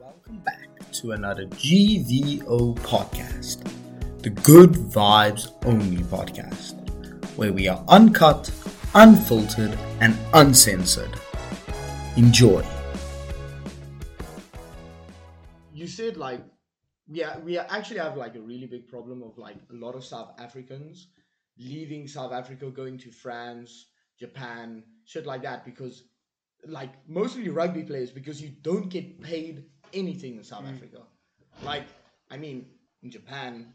Welcome back to another GVO podcast, the Good Vibes Only podcast, where we are uncut, unfiltered, and uncensored. Enjoy. You said like, yeah, we actually have like a really big problem of like a lot of South Africans leaving South Africa, going to France, Japan, shit like that, because like mostly rugby players, because you don't get paid anything in South Mm. Africa. Like, I mean, in Japan,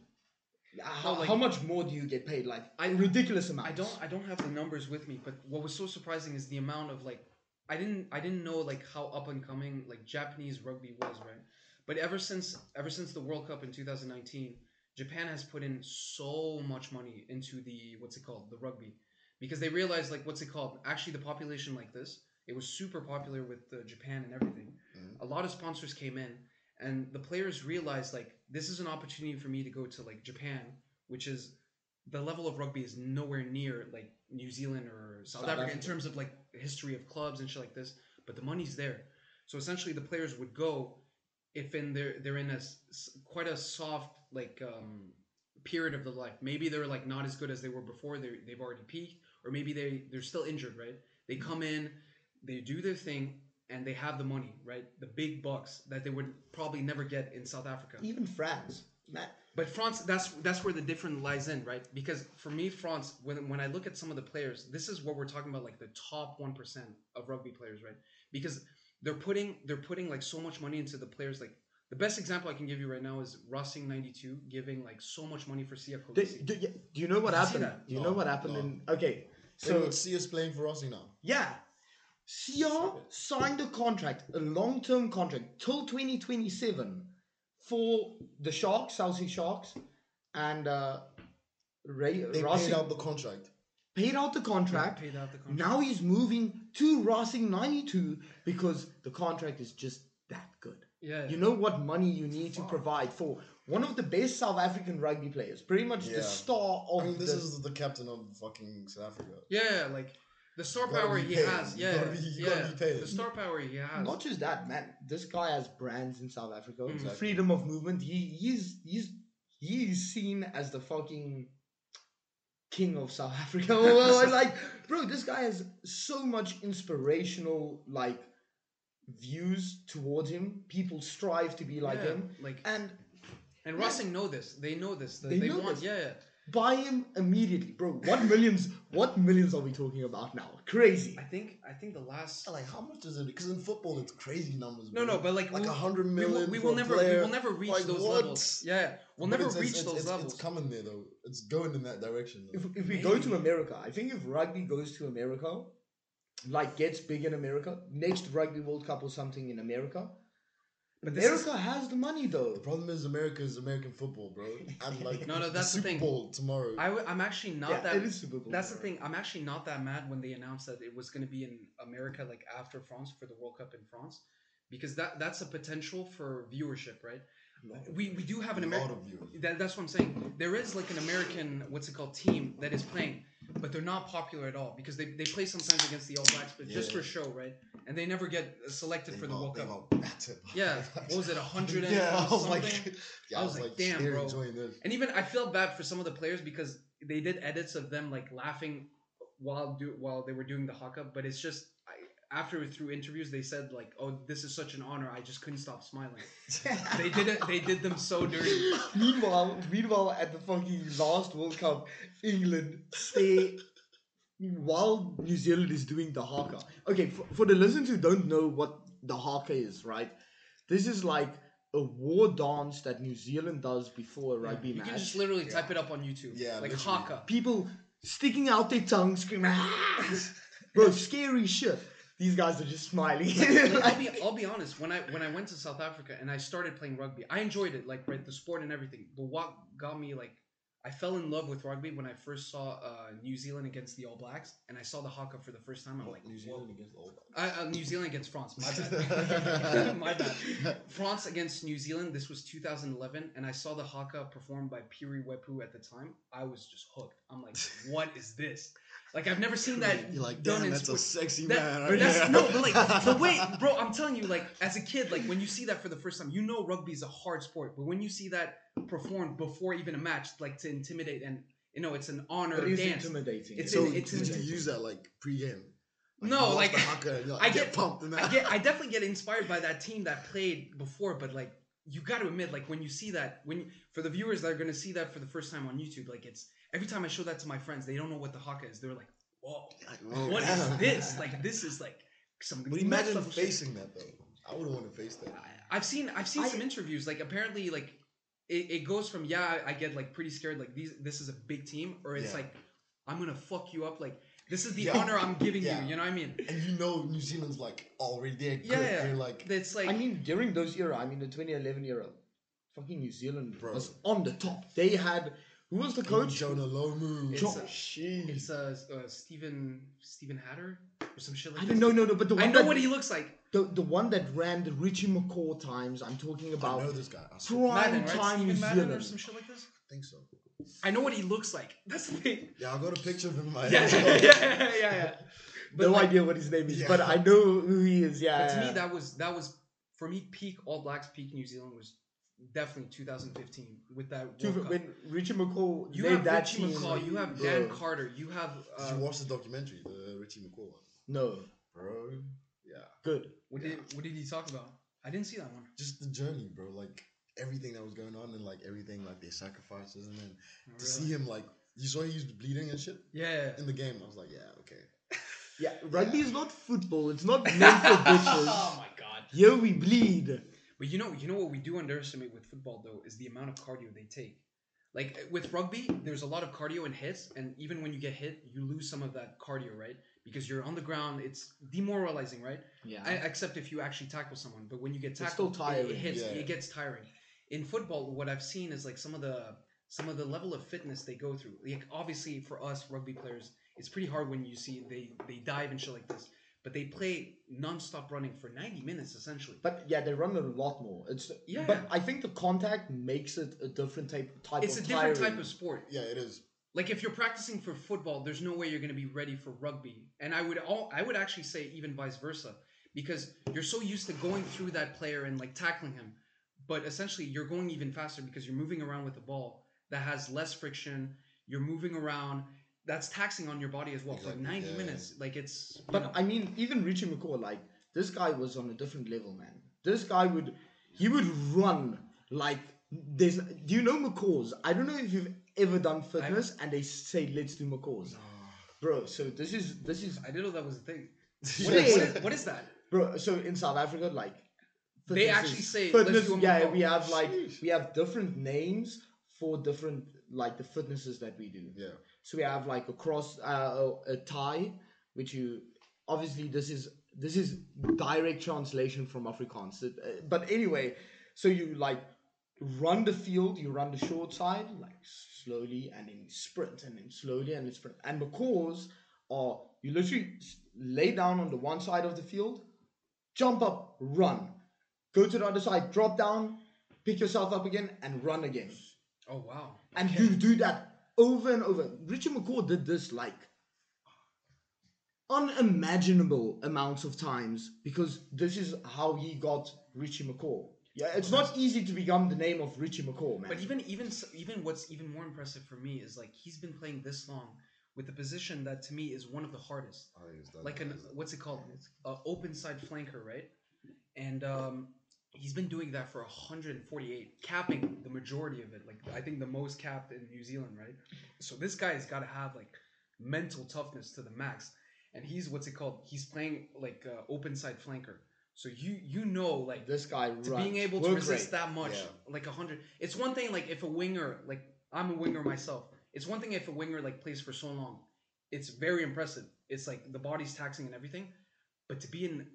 how, No, like- how much more do you get paid? Like, I- ridiculous amount. I don't I don't have the numbers with me, but what was so surprising is the amount of like I didn't I didn't know like how up and coming like Japanese rugby was, right? But ever since ever since the World Cup in 2019, Japan has put in so much money into the what's it called? The rugby. Because they realized like what's it called? Actually the population like this, it was super popular with uh, Japan and everything. Mhm. A lot of sponsors came in and the players realized like this is an opportunity for me to go to like Japan, which is the level of rugby is nowhere near like New Zealand or South, South Africa, in terms of like history of clubs and shit like this. But the money's there, so essentially the players would go if in they're they're in a quite a soft like um, period of their life. Maybe they're like not as good as they were before. They they've already peaked, or maybe they they're still injured. Right? They come in, they do their thing, and they have the money. Right? The big bucks that they would probably never get in South Africa. Even France. Man, But France, that's that's where the difference lies in, right? Because for me, France, when when I look at some of the players, this is what we're talking about, like the top one percent of rugby players, right? Because they're putting they're putting like so much money into the players. Like the best example I can give you right now is Racing ninety two giving like so much money for Siya do, Kolisi. do, do you know what Did you see happened? Do you No, know what happened no. in. Okay, So so. let's see us playing for Rossi now. Yeah. Siya signed a contract, a long term contract, till 2027 for the Sharks, Cell C Sharks, and uh, Ray, They Racing paid out the contract. paid out the contract. paid out the contract. Now he's moving to Racing 92 because the contract is just that good. yeah, You know what money you need to provide for one of the best South African rugby players, pretty much the star of I mean, this the is the captain of fucking South Africa. yeah, like the star power he paid. has. You Yeah, gotta be- you yeah, gotta be paid. the star power he has. Not just that, man. This guy has brands in South Africa. Mm. Exactly. Freedom of movement. He he's he's he's seen as the fucking king of South Africa. Well, like, bro, this guy has so much inspirational like views towards him. People strive to be like Yeah, him, like and and Yeah. Racing know this. They know this. That They they, know want. this. Yeah, yeah. Buy him immediately, bro. What millions? what millions are we talking about now? Crazy. I think I think the last Like, how much is it? Because in football, it's crazy numbers. No, bro. no, but like like we, a hundred we million. will, we for will a never player. we will never reach Like, those what? levels. Yeah, we'll But never it's- reach it's- those it's, levels. It's coming there though. It's going in that direction. Though. if, if we go to Maybe. America, I think if rugby goes to America, like gets big in America, next Rugby World Cup or something in America, But this is- America has the money though. the problem is America is American football, bro. And like No, no, that's the Super thing. Bowl tomorrow. I w- I'm actually not yeah, that. it is Super Bowl. That's the thing. I'm actually not that mad when they announced that it was going to be in America, like after France for the World Cup in France, because that that's a potential for viewership, right? We we do have an American. That, that's what I'm saying. There is like an American, what's it called, team that is playing, but they're not popular at all because they, they play sometimes against the All Blacks, but just Yeah. for show, right? And they never get selected They for the World Cup. Yeah, what was it, 100 and yeah, I was something? like, yeah, I I was was like, like, damn, bro. enjoying this. And even I feel bad for some of the players because they did edits of them like laughing while do while they were doing the haka, but it's just after through interviews they said like, "Oh, this is such an honor. I just couldn't stop smiling." they did it. They did them so dirty. meanwhile, meanwhile, at the fucking last World Cup, England stay while New Zealand is doing the haka. Okay, for, for the listeners who don't know what the haka is, right? This is like a war dance that New Zealand does before a rugby You match. can just literally type it up on YouTube. Yeah, like literally. haka. People sticking out their tongues, screaming, "Ah!" bro, scary shit. These guys are just smiling. Like, I'll be I'll be honest. When I when I went to South Africa and I started playing rugby, I enjoyed it, like right, the sport and everything. But what got me like, I fell in love with rugby when I first saw uh, New Zealand against the All Blacks, and I saw the haka for the first time. I'm like, New whoa. Zealand against all Blacks. Uh, uh, New Zealand against France. My bad. My bad. France against New Zealand. This was 2011, and I saw the haka performed by Piri Weepu at the time. I was just hooked. I'm like, what is this? Like I've never seen that You're like, done damn, in that's a sexy That- man. right that's there." no, but like the way, bro. I'm telling you, like as a kid, like when you see that for the first time, you know rugby is a hard sport. But when you see that performed before even a match, like to intimidate and you know, it's an honor It is dance. intimidating. It's So in- did you use that like pre-game? No, like, haka and you're I like, get- pumped and. I get, I definitely get inspired by that team that played before, but like you got to admit, like when you see that, when for the viewers that are gonna see that for the first time on YouTube, like it's every time I show that to my friends, they don't know what the haka is. They're like, whoa, Like, oh, what is damn. this? Like this is like some. But next imagine level shit. facing that though. I wouldn't want to face that. I- I've seen I've seen I- some interviews like apparently like it, it goes from yeah I- I get like pretty scared like these this is a big team or it's Yeah. like I'm gonna fuck you up like this is the Yeah. honor I'm giving Yeah. you you know what I mean And you know New Zealand's like already there. Good. Yeah. They're like it's like I mean, during those era, I mean, the 2011 era, fucking New Zealand Bro. was on the top. They had who was the coach? Jonah Lomu. It's Jo- a- Sheesh. it's uh, uh Stephen Stephen Hatter or some shit like I that. don't know, no, no, but the one I know that, what he looks like the, the one that ran the Richie McCaw times. I'm talking about. I about know this guy. I swear. prime Madden right time New Stephen Madden or Zealand. some shit like this I think so. I know what he looks like that's the thing Yeah, I got a picture of him in my yeah head. yeah yeah yeah, yeah. But no like- idea what his name is, Yeah. but I know who he is. Yeah. But to yeah. me, that was that was for me peak All Blacks, peak New Zealand was definitely 2015 with that. Two- World Cup. when Richie McCaw You made have that Richie team, McCaw, you have bro. Dan Carter, you have Did uh, you watch the documentary, the Richie McCaw one? No, Bro. Yeah. good. what did what did he talk about? I didn't see that one. Just the journey, bro. Like everything that was going on and like everything, like their sacrifices and then Oh, to see him like you saw he was bleeding and shit Yeah. in the game. I was like, yeah, okay. Yeah, rugby is not football. It's not meant for bitches. oh my god. Here we bleed. But you know, you know what we do underestimate with football though is the amount of cardio they take. Like eh, with rugby, there's a lot of cardio and hits, and even when you get hit, you lose some of that cardio, right? Because you're on the ground, it's demoralizing, right? Yeah. I, except if you actually tackle someone. But when you get tackled, it- It, hits. Yeah. It gets tiring. In football, what I've seen is like some of the some of the level of fitness they go through. Like obviously for us rugby players, it's pretty hard when you see they they dive and shit like this. But they play non-stop running for 90 minutes essentially. But yeah, they run a lot more. It's Yeah. But I think the contact makes it a different type of type It's a of different tiring. type of sport. Yeah, it is. Like if you're practicing for football, there's no way you're going to be ready for rugby. And I would all I would actually say even vice versa because you're so used to going through that player and like tackling him, but essentially you're going even faster because you're moving around with the ball that has less friction. You're moving around. That's taxing on your body as well for Exactly, 90 yeah. minutes. Like it's But know, I mean, even Richie McCaw, like this guy was on a different level, man. This guy would he would run like there's. Do you know McCaws? I don't know if you've ever done fitness and they say let's do McCaws, bro. So this is this is I didn't know that was a thing. What is, what is, what is that? bro. So in South Africa, like They actually is- say, "Let's fitness. yeah, we have like Sheesh. we have different names for different like the fitnesses that we do. Yeah. So we have like a cross, uh, a tie, which you obviously this is this is direct translation from Afrikaans. Uh, but anyway, so you like run the field, you run the short side like slowly, and then sprint, and then slowly, and then sprint. And McCaws are you literally lay down on the one side of the field, jump up, run, go to the other side, drop down, pick yourself up again, and run again Oh wow. and Okay. you do that over and over. Richard McCaw did this like unimaginable amounts of times because this is how he got Richie McCaw. Yeah, it's not easy to become the name of Richie McCaw, man. But even even even what's even more impressive for me is like he's been playing this long with a position that to me is one of the hardest. I think it's Like an what's it called? Uh, open side flanker, right? And um, he's been doing that for 148, capping the majority of it. Like I think the most capped in New Zealand, right? So this guy's got to have like mental toughness to the max. And he's what's it called? He's playing like uh, open side flanker. So you you know like this guy being able to Work resist rate. that much, Yeah. like a hundred. It's one thing like if a winger, like I'm a winger myself. It's one thing if a winger like plays for so long. It's very impressive. It's like the body's taxing and everything, but to be an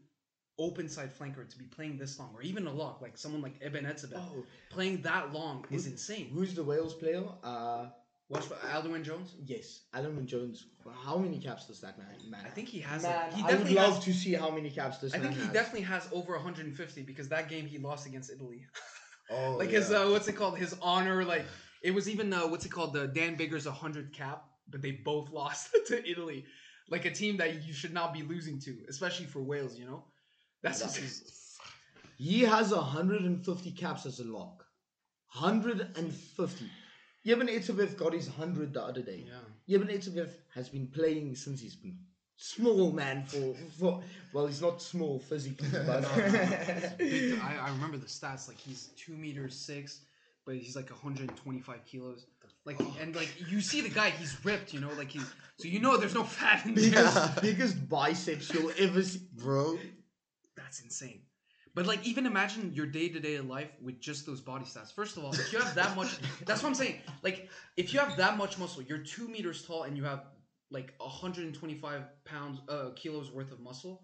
open side flanker, to be playing this long, or even a lock, like someone like Eben Etzebeth, Oh, playing that long is insane. who's the Wales player? Uh, Watch for Alun Wyn Jones. yes, Alan Jones. How many caps does that man? man I think he has. Man, like, he I would love has. to see how many caps this I man think he has. definitely has over 150 because that game he lost against Italy. Oh, like yeah. his uh, what's it called? His honor, like it was even uh, what's it called? The Dan Biggar's 100 cap. but they both lost to Italy, like a team that you should not be losing to, especially for Wales. You know, that's He has 150 caps as a lock. 150. Eben Etzebeth got his 100 the other day. yeah. Eben Etzebeth has been playing since he's been small, man. For, for well, he's not small physically, but Big- I, I remember the stats. Like he's two meters six, but he's like 125 kilos. Like and like you see the guy, he's ripped. You know, like he's so you know there's no fat in there. biggest, biggest biceps you'll ever see. bro. That's insane. But like, even imagine your day to day life with just those body stats. First of all, if you have that much, that's what I'm saying. Like, if you have that much muscle, you're two meters tall, and you have like 125 pounds, uh, kilos worth of muscle.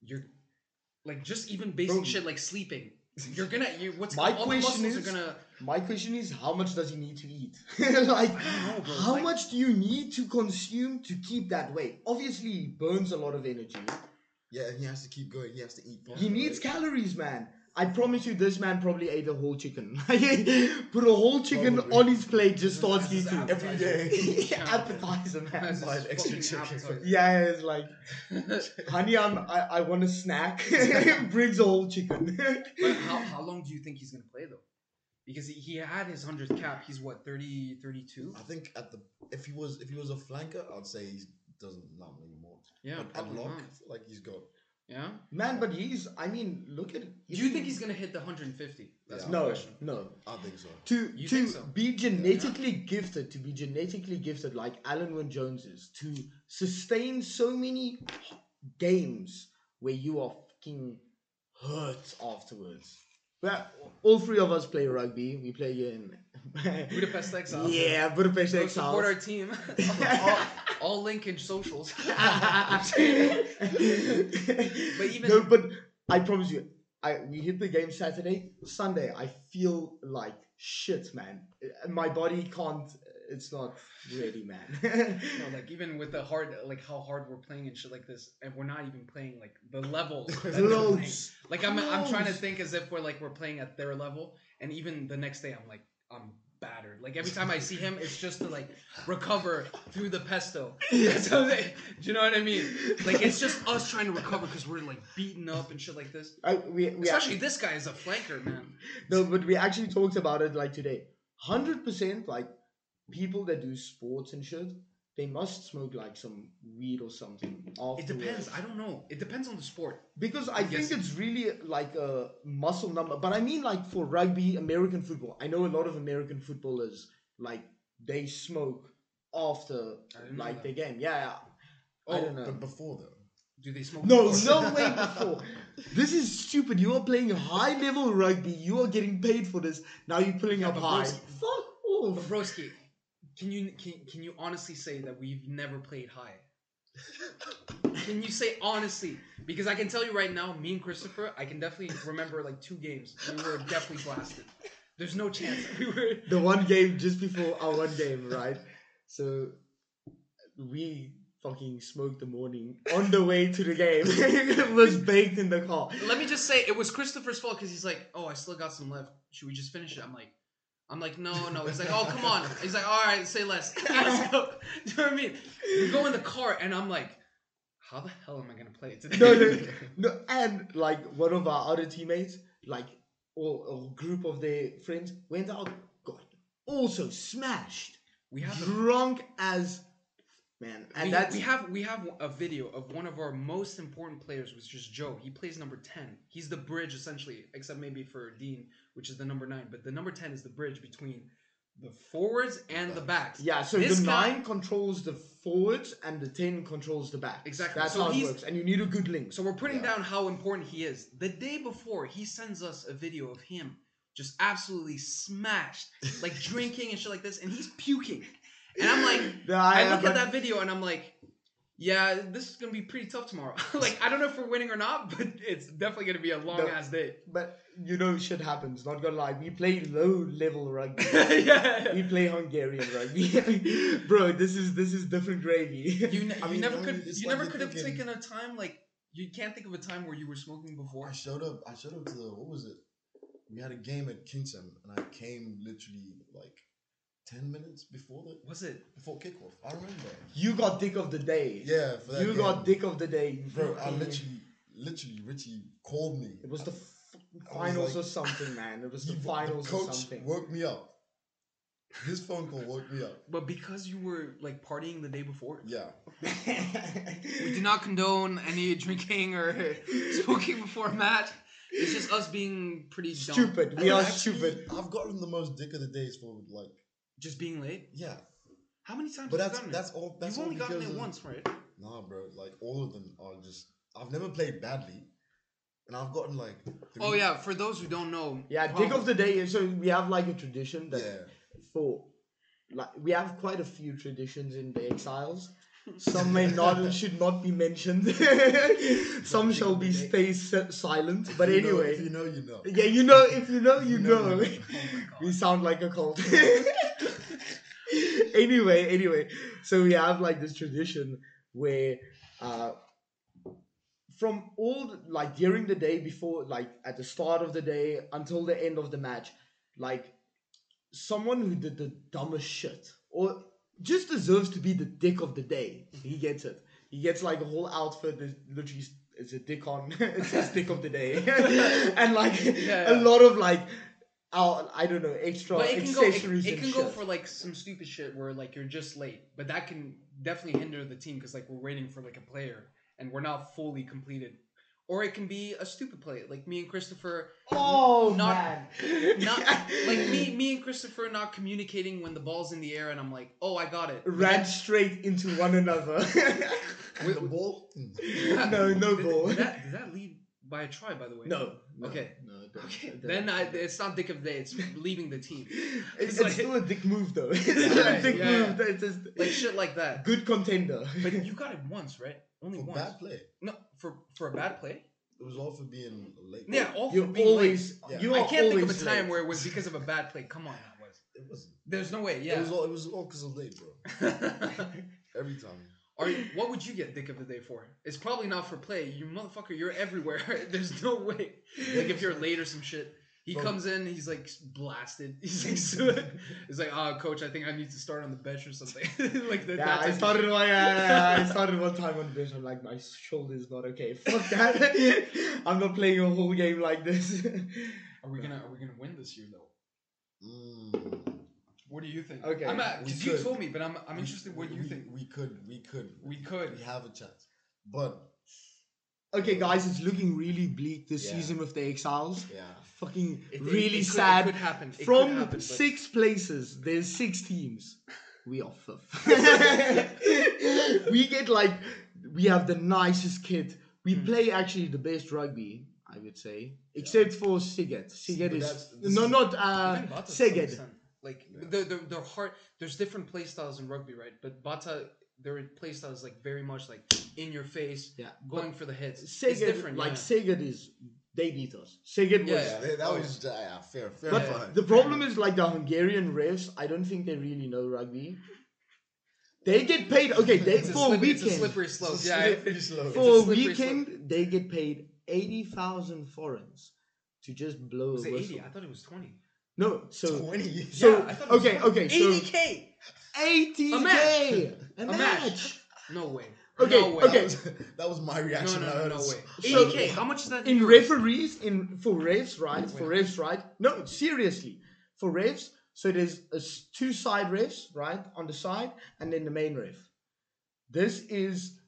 You're like just even basic shit like sleeping. You're gonna, you what's My all the question muscles is- are gonna. My question is, how much does he need to eat? like, know, how Like- much do you need to consume to keep that weight? Obviously, he burns a lot of energy. Yeah, he has to keep going. He has to eat. He needs right? calories, man. I promise you, this man probably ate a whole chicken. Put a whole chicken Probably. on his plate, just starts That's his eating. Every day. Yeah, appetizer, man. That's his Buy an extra fucking chicken. appetizer. Yeah, it's like, honey, I'm, I, I want a snack. Brings a whole chicken. But how, how long do you think he's gonna play though? Because he, he had his 100th cap. He's what 30, 32? I think at the if he was if he was a flanker, I'd say he doesn't not anymore. Yeah, but at probably lock, not. Like he's got. Yeah. man, but he's, I mean, look at. Do you think he's gonna hit the 150? That's Yeah. No, question. no. I think so. To You to think so? be genetically gifted, to be genetically gifted like Alun Wyn Jones is, to sustain so many games where you are fucking hurt afterwards. Well, all three of us play rugby. We play in Budapest Exile. Yeah, Budapest Go Exiles. support our team. all, all link in socials. but even- no, but I promise you, I we hit the game Saturday, Sunday. I feel like shit, man. My body can't. It's not ready, man. No, like even with the hard, like how hard we're playing and shit like this, and we're not even playing like the levels. that they're playing. Close. Like I'm, I'm trying to think as if we're like we're playing at their level, and even the next day I'm like I'm battered. Like every time I see him, it's just to like recover through the pesto. They- do you know what I mean? Like it's just us trying to recover because we're like beaten up and shit like this. I, we, we Especially this guy is a flanker, man. No, but we actually talked about it like today. Hundred percent, like people that do sports and shit, they must smoke like some weed or something. It Afterwards. depends. I don't know. It depends on the sport. Because I Yes. think it's really like a muscle number. But I mean, like for rugby, American football. I know a lot of American footballers like they smoke after I didn't know like that. the game. Yeah, yeah. I Oh, don't know. But before though, Do they smoke? No, before? no way before. This is stupid. You are playing high level rugby. You are getting paid for this. Now you're pulling Yeah, up but high. Fuck off. Broski, can you can, can you honestly say that we've never played high? can you say honestly? Because I can tell you right now, me and Christopher, I can definitely remember like two games. We were definitely blasted. There's no chance we were. The one game just before our one game, right? So we fucking smoked the morning on the way to the game. it was baked in the car. Let me just say, it was Christopher's fault because he's like, "Oh, I still got some left. Should we just finish it?" I'm like. I'm like, no, no. He's like, oh, come on. He's like, all right, say less. Let's go. Do you know what I mean? We go in the car, and I'm like, how the hell am I gonna play it today? No, no, no. And like one of our other teammates, like or a group of their friends, went out, got also smashed, We have a drunk as man, and we, that's we have we have a video of one of our most important players, which is Joe. He plays number ten. He's the bridge essentially, except maybe for Dean, which is the number nine. But the number ten is the bridge between the forwards and the backs. yeah. So This the guy- nine controls the forwards and the ten controls the back. Exactly. That's So how it works, and you need a good link. So we're putting Yeah. down how important he is. The day before, he sends us a video of him just absolutely smashed, like drinking and shit like this, and he's puking. And I'm like, No, I I- look at that video and I'm like, yeah, this is gonna be pretty tough tomorrow. like, I don't know if we're winning or not, but it's definitely gonna be a long No. ass day. But you know, shit happens. Not gonna lie, we play low level rugby. yeah. we play Hungarian rugby, bro. This is this is different gravy. You, ne- I you mean, never could. You never could have thinking- taken a time like you can't think of a time where you were smoking before. I showed up. I showed up to the what was it? We had a game at Kingston, and I came literally like ten minutes before the Was it? before kickoff. I remember. You got dick of the day. Yeah, for that You game. got dick of the day. you Bro, I fucking- literally, literally, Richie called me. It was the fucking I was finals like- or something, man. It was the finals the or coach something. woke me up. His phone call woke me up. But because you were like partying the day before. Yeah. We do not condone any drinking or smoking before a match. It's just us being pretty dumb. Stupid. We And are actually, stupid. I've gotten the most dick of the days for like, Just being late. yeah. How many times But have that's you gotten that's it? all. That's You've all only gotten because it of- once, right? Nah, bro. Like all of them are just. I've never played badly, and I've gotten like. Three, Oh yeah, for those who don't know. Yeah, dick of the day. is- So we have like a tradition that Yeah. for like we have quite a few traditions in the exiles. Some may not and should not be mentioned. Some shall be stay silent. But You know- anyway, if you know, you know. yeah, you know, if you know, you You know, know. know. we sound like a cult. anyway, anyway, so we have like this tradition where, uh, from all like during the day before, like at the start of the day until the end of the match, like someone who did the dumbest shit or just deserves to be the dick of the day. He gets it. He gets like a whole outfit. There's literally it's a dick on. it's says dick of the day, and like Yeah, a lot of like. Our, I don't know extra But it can go. It, accessories it can shit. go for like some stupid shit where like you're just late, but that can definitely hinder the team because like we're waiting for like a player and we're not fully completed. Or it can be a stupid play, like me and Christopher. oh not- man, Not like me, me and Christopher not communicating when the ball's in the air, and I'm like, oh, I got it. But ran straight into one another. With the ball. No, no did, ball. Did that, did that lead by a try, by the way? no, no, Okay. no. Okay, then I, it's not dick of the day. It's leaving the team. It's, It's it's like- still a dick move though. It's Yeah, still a dick yeah, move. yeah. It's just Like shit like that. good contender. But you got it once, right? Only For once. bad play. No, for for a bad play. It was all for being late. Yeah, all You're for being always. late. Yeah. You I can't think of a time late. where it was because of a bad play. Come on, that was. It was. There's no way. It Yeah. was all. It was all because of late, bro. Every time. Are you, what would you get dick of the day for? It's probably not for play. You motherfucker, you're everywhere. There's no way. Like if you're late or some shit. He Bro. comes in, he's like blasted. He's like, so, he's like, ah, coach, I think I need to start on the bench or something. like that. Yeah, I started shit. one. Yeah, I started one time on the bench. I'm like, my shoulder is not okay. Fuck that. I'm not playing a whole game like this. Are we gonna Are we gonna win this year though? Mm. What do you think? Okay, I'm at, because you told me, but I'm I'm interested what we, you we- think. We could. We could. We could. We have a chance, but okay, guys, it's looking really bleak this Yeah. season with the Exiles. yeah. Fucking It- really it could- sad. It could happen. It could From happen, but- six places, there's six teams. We are fifth. we get like we have the nicest kit. We Hmm. play actually the best rugby, I would say, except for Siget. Siget is no, is- not uh, Even Bata's to some Szeged. Like Yeah. they're, they're, they're hard. There's different play styles in rugby, right? But Bata, their play style is like very much like in your face, Yeah, going for the hits. It's different. like yeah. Szeged is they beat us. Szeged was. Yeah, Yeah, that, that Oh, was uh, yeah, fair, fair But Yeah. the problem is like the Hungarian refs. I don't think they really know rugby. They get paid. Okay, they it's, a for a slippery, it's a weekend. slippery slope. It's a Yeah, slippery slope. it's for a a slippery weekend, they get paid eighty thousand forints to just blow Was a it whistle. 80? I thought it was 20. No, so Twenty. so Yeah, I thought okay, okay, so 80k. eighty A match. k a A match. match. No way. Okay, no way. okay. That was, that was my reaction. no, I no, no way. 80k. How much is that In euros? referees, in for refs, right? For Wait. refs, right? No, seriously, for refs. So there's a s- two side refs, right, on the side, and then the main ref. This is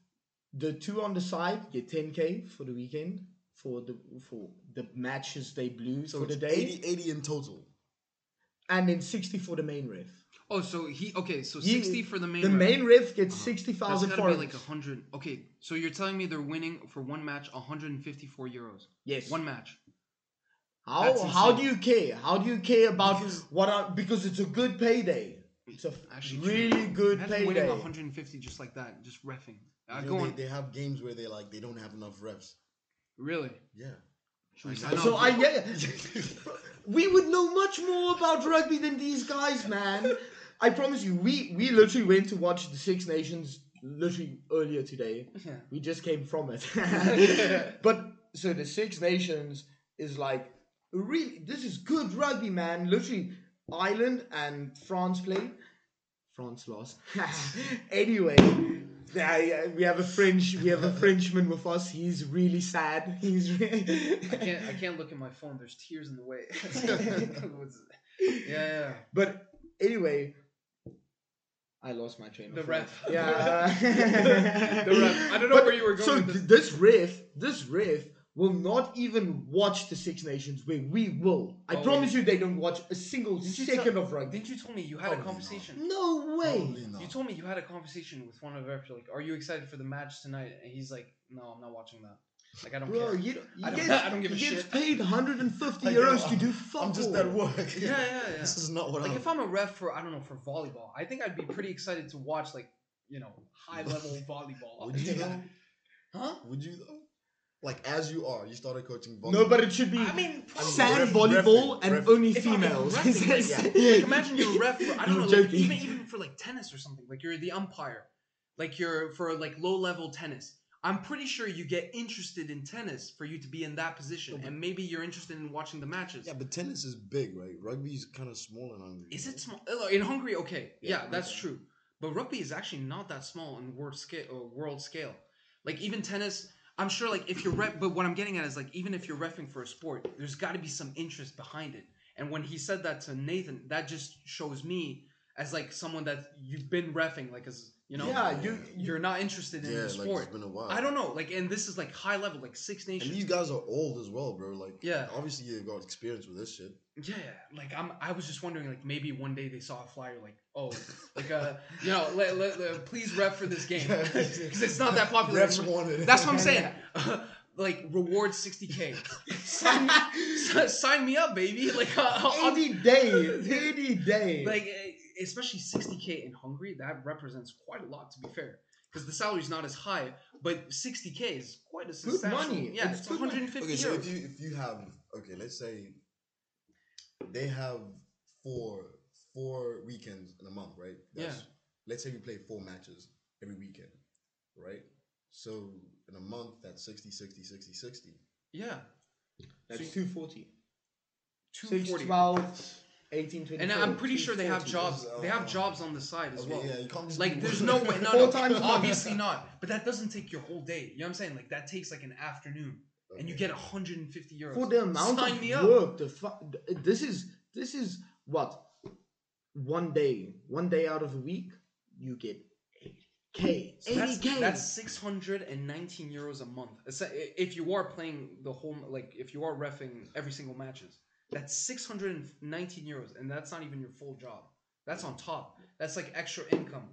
the two on the side get 10k for the weekend for the for the matches they blew So for the day, 80, 80 in total. And then 60 for the main ref. Oh, so he okay. So He- 60 for the main. The ref. main ref gets Uh-huh. sixty That's thousand gotta for be like 100. Okay, so you're telling me they're winning for one match 154 euros. Yes. One match. How how do you care? How do you care about Because- what? I, because it's a good payday. It's a Actually, true. really good Imagine winning payday. 150 just like that, just refing. Uh, You know, go they, on. they have games where they like they don't have enough refs. Really? Yeah. Like, I. So I yeah, we would know much more about rugby than these guys, man. I promise you, we we literally went to watch the Six Nations literally earlier today. Yeah. We just came from it. but so the Six Nations is like really this is good rugby, man. Literally, Ireland and France played. France lost. anyway, yeah, uh, we have a French. We have a Frenchman with us. He's really sad. He's. Re- I can't. I can't look at my phone. There's tears in the way. yeah, yeah. But anyway, I lost my train The ref. Yeah. The ref. I don't know But- where you were going So this. this ref, this ref will not even watch the Six Nations where we will. I Oh, promise you, they don't watch a single Didn't you second tell- of rugby. Didn't you tell me you had a Probably conversation? No way. Probably not. You told me you had a conversation with one of our like, "Are you excited for the match tonight?" And he's like, "No, I'm not watching that. Like, I don't Bro, care." you, you I don't- get, I don't give a you get shit. paid 150 I know, euros to do fuck I'm just all. at work. Yeah, yeah, yeah. This is not what Like I'm. if I'm a ref for I don't know for volleyball, I think I'd be pretty excited to watch like you know high level volleyball. Would you Yeah. though? Huh? Would you though? Like as you are, you started coaching volleyball. No, but it should be I mean, sand ref- volleyball refing, and refing. only If I'm females. refing, like, imagine you're a ref for I don't I'm know, like, joking. even even for like tennis or something. Like you're the umpire, like you're for like low level tennis. I'm pretty sure you get interested in tennis for you to be in that position, and maybe you're interested in watching the matches. Yeah, but tennis is big, right? Rugby's kind of small in Hungary. Is it small uh, in Hungary? Okay, yeah, Yeah, that's okay. true. But rugby is actually not that small in world scale. Or world scale, like even tennis. I'm sure, like if you're ref, but what I'm getting at is like even if you're refing for a sport, there's got to be some interest behind it. And when he said that to Nathan, that just shows me as like someone that you've been refing, like as you know, yeah, you, you you're not interested in Yeah, the like sport. it's been a while. I don't know, like, and this is like high level, like Six And Nations. these guys are old as well, bro. Like, Yeah. obviously you got experience with this shit. Yeah, like I'm. I was just wondering, like maybe one day they saw a flyer, like, oh, like uh, you know, let, let, let- please rep for this game because it's not that popular. Refs wanted. That's what I'm saying. like reward 60k. sign, me, sign me up, baby. Like, uh, I'll- 80 days, 80 days. like especially 60k in Hungary, that represents quite a lot. To be fair. Because the salary's not as high, but 60k is quite a substantial. money. Yeah, It's it's, good money. 150 Okay, so euros. if you if you have okay, let's say they have four four weekends in a month, right? Yeah. Let's say we play four matches every weekend, right? So in a month that's 60, 60, 60, 60. yeah, That's So 240. 240. 6, 12, 18, 24. And I'm pretty sure they have 240. jobs. They have jobs on the side as Okay, well. yeah, you can't just Like, there's no way. No, no, times obviously not. But that doesn't take your whole day. You know what I'm saying? Like that takes like an afternoon, and you get 150 euros For the amount Sign of work, the fu- this is this is what one day, one day out of a week, you get 80k, So that's, 80k. that's 619 euros a month. If you are playing the whole, like if you are refing every single matches, that's 619 euros, and that's not even your full job. That's on top. That's like extra income.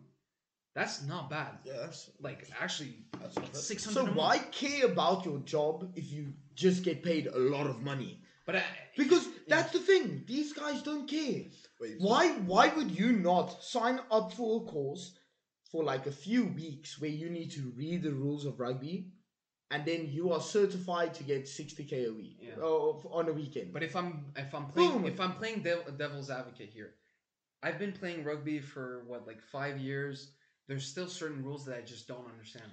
That's not bad. Yeah, that's Like actually, that's 600. so why care about your job if you just get paid a lot of money? But I, Because that's the thing. These guys don't care. Wait, Why why would you not sign up for a course for like a few weeks where you need to read the rules of rugby and then you are certified to get 60k a week Yeah. on a weekend. But if I'm if I'm playing Boom. if I'm playing dev- devil's advocate here, I've been playing rugby for what like five years. There's still certain rules that I just don't understand.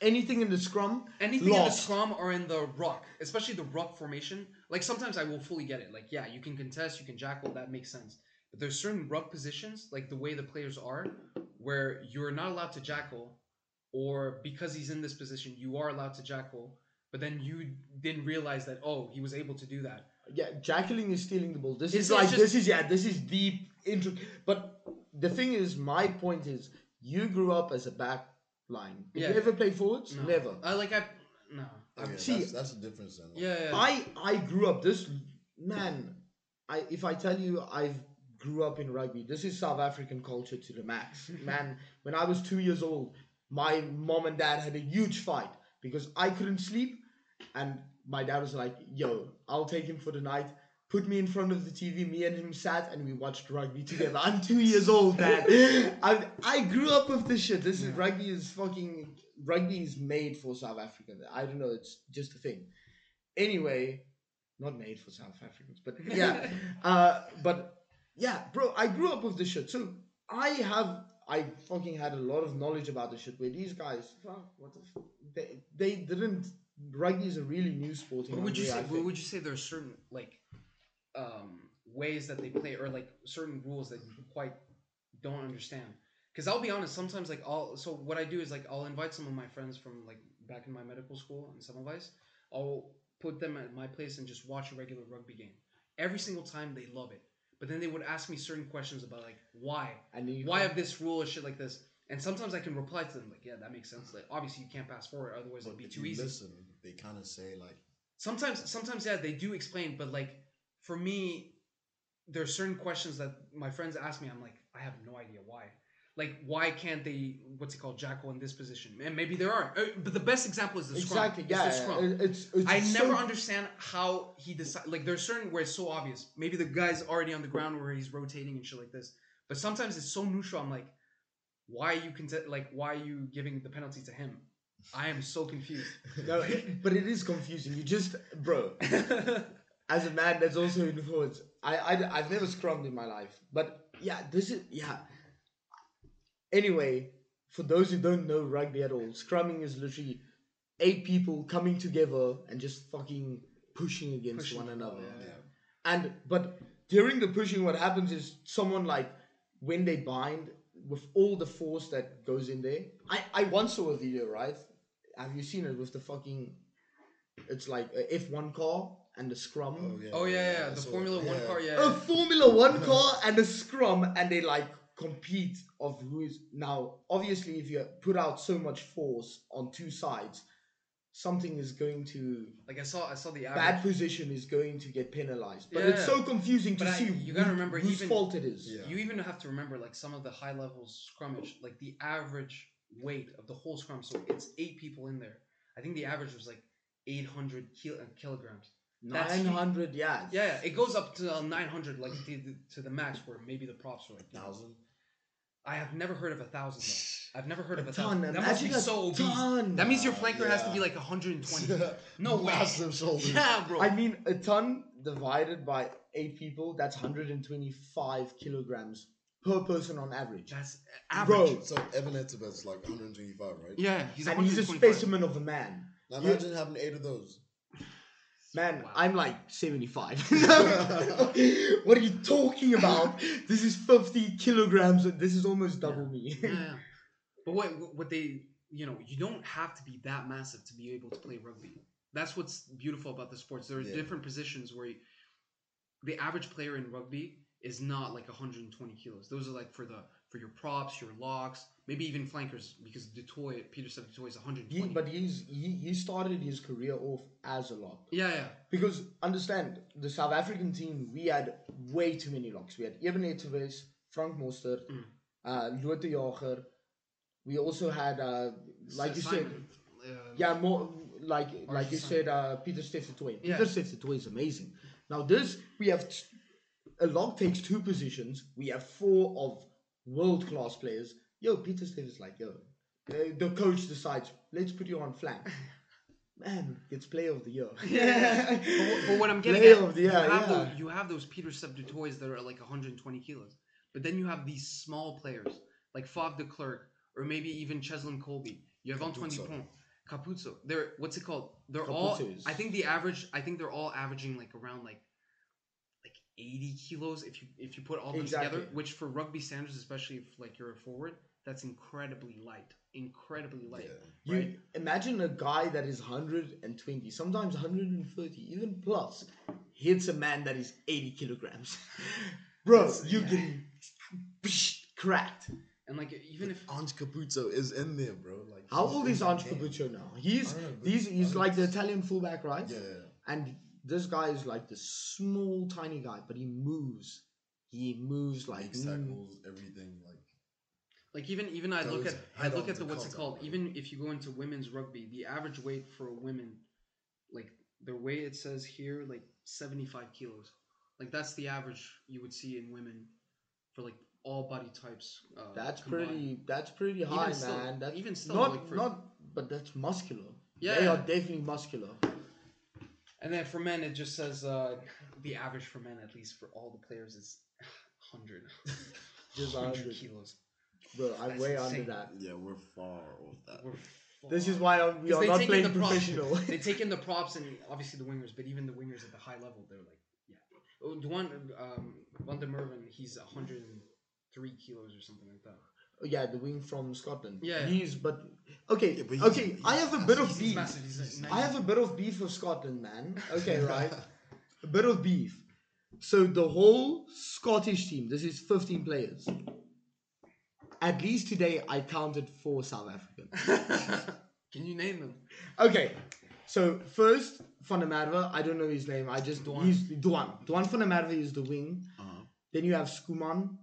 anything in the scrum, Anything in the scrum or in the ruck, especially the ruck formation. Like sometimes I will fully get it. Like yeah, you can contest, you can jackal, that makes sense. But there's certain ruck positions, like the way the players are, where you're not allowed to jackal, or because he's in this position, you are allowed to jackal. But then you didn't realize that oh he was able to do that. yeah, jackling is stealing the ball. This It's- is it's like just- this is yeah, this is deep intro. But the thing is, my point is, you grew up as a back line. Did Yeah. you ever play forwards? No. Never. I like I no. Okay, See- that's, that's the difference then. Yeah, yeah. I I grew up this man. I if I tell you I've grew up in rugby, this is South African culture to the max. man, when I was two years old, my mom and dad had a huge fight because I couldn't sleep, and my dad was like, "Yo, I'll take him for the night." Put me in front of the TV. Me and him sat and we watched rugby together. I'm two years old, dad. I I grew up with this shit. This is rugby is fucking rugby is made for South Africans. I don't know. It's just a thing. Anyway, not made for South Africans, but yeah. uh, but yeah, bro, I grew up with this shit. So I have, I fucking had a lot of knowledge about this shit. Where these guys, fuck, what the, f- they, they didn't. Rugby is a really new sport. in But would you say I but think. would you say there are certain like um ways that they play or like certain rules that you quite don't understand. Because I'll be honest, sometimes like I'll so what I do is like I'll invite some of my friends from like back in my medical school in Semmelweis. I'll put them at my place and just watch a regular rugby game. Every single time they love it. But then they would ask me certain questions about like why, And you why have this rule or shit like this. And sometimes I can reply to them like, yeah, that makes sense. Like obviously you can't pass forward, otherwise it'd be if too you easy. listen, they kind of say like, Sometimes, sometimes, yeah, they do explain, but like for me, there are certain questions that my friends ask me. I'm like, I have no idea why. Like, why can't they? What's it called, Jackal in this position? And maybe there are, Uh, but the best example is the exactly. scrum. Yeah, It's the scrum. it- it's, it's I so- never understand how he decide. Like, there's certain where it's so obvious. Maybe the guy's already on the ground where he's rotating and shit like this. But sometimes it's so neutral. I'm like, why are you cont- like why are you giving the penalty to him? I am so confused. No, it- but it is confusing. You just, bro, as a man that's also in forwards, I, I I've never scrummed in my life, but yeah, this is yeah. Anyway, for those who don't know rugby at all, scrumming is literally eight people coming together and just fucking pushing against Pushing one another. yeah, yeah. And but during the pushing, what happens is someone like when they bind with all the force that goes in there. I I once saw a video, right? Have you seen it with the fucking? It's like a F one car and the scrum. oh yeah, Oh yeah, yeah, I the Formula it. One Yeah. car, yeah. A Formula One car and a scrum, and they like compete of who is now. Obviously, if you put out so much force on two sides, something is going to Like I saw, I saw the average. bad position is going to get penalized. But it's so confusing to I- see. you gotta who- remember, whose even- fault it is. Yeah. You even have to remember like some of the high level scrummage, like the average weight of the whole scrum. So it's eight people in there. I think the average was like 800 kil- uh, kilograms. That's Nine yeah. Yeah, it goes up to uh, 900, like the, the, to the max, where maybe the props are like. thousand. I have never heard of a thousand though. I've never heard of A a ton. thousand. That must be a so obese. ton. That means your flanker has to be yeah. like 120. No way. Massive shoulders. Yeah, bro. I mean, a ton divided by eight people, that's 125 kilograms per person on average. That's average. Bro, So Eben Etzebeth's like 125, right? Yeah, he's and he's a specimen of a man. Now You- imagine having eight of those. Man, Wow. I'm like 75. what are you talking about? This is 50 kilograms. and This is almost double me. yeah, yeah. But what what they you know you don't have to be that massive to be able to play rugby. That's what's beautiful about the sports. There are Yeah. different positions where you, the average player in rugby is not like 120 kilos. Those are like for the for your props, your locks, maybe even flankers because du Toit, Peter said du Toit is 120. He, but he's he, he started his career off as a lock. yeah, yeah, Because understand, the South African team, we had way too many locks. We had Eben Etzebeth, Frank Mostert, Mm. uh, Lotte Jager. We also had, uh, like you said, uh, yeah, more like like you Simon. said, uh, Pieter-Steph du Toit. Yeah. Pieter-Steph du Toit is amazing. Now this we have t- a lock takes two positions. We have four of world class players. Yo, Pieter-Steph is like yo. The coach decides, let's put you on flank. Man, it's player of the year. Yeah. but, what- but what I'm getting Player at, of the year, you, have yeah. those, you have those Pieter-Steph du Toits that are like 120 kilos. But then you have these small players like Faf de Klerk or maybe even Cheslin Kolbe. You have Antoine Dupont, Capuozzo. They're what's it called? They're all. I think the average. I think they're all averaging like around like like 80 kilos if you if you put all those together. Which for rugby standards, especially if like you're a forward, that's incredibly light. Incredibly light. Yeah. You Right. imagine a guy that is 120, sometimes 130, even plus, hits a man that is 80 kilograms. Bro, That's- you're yeah. getting cracked. And like even if Ange Capuozzo is in there, bro. Like How old is that Ange game. Capuozzo now? He's I know, he's he's like the. Italian fullback, right? Yeah, yeah. And this guy is like the small, tiny guy, but he moves. He moves like Makes mm, tackles, everything. Like Like even even I look at I look at the what's it called. right? Even if you go into women's rugby, the average weight for a women, like the way it says here, like seventy five kilos. Like that's the average you would see in women for like all body types. Uh, That's combined. pretty. That's pretty high, still- man. That's even still, not like, for- not, but that's muscular. Yeah. they are definitely muscular. And then for men, it just says uh, the average for men, at least for all the players, is hundred. Just 100 100. kilos. Bro, I'm That's way insane. under that. yeah, we're far off that. We're This is why I'm, we 'Cause are they not take in playing the props. professional. they take in the props and obviously the wingers, but even the wingers at the high level, they're like, yeah. Oh, the one um, Van der Merwe, he's 103 kilos or something like that. Oh, yeah, the wing from Scotland. Yeah. He's but okay, Yeah, but he's- okay. he's I have a bit of He's beef. massive. He's like I have a bit of beef with Scotland, man. Okay, right. a bit of beef. So the whole Scottish team, this is 15 players. At least today, I counted four South Africans. Can you name them? Okay, so first Van der I don't know his name. I just Duhan. he's Duhan. Duhan Van der Merwe is the wing. Uh-huh. Then you have Schoeman.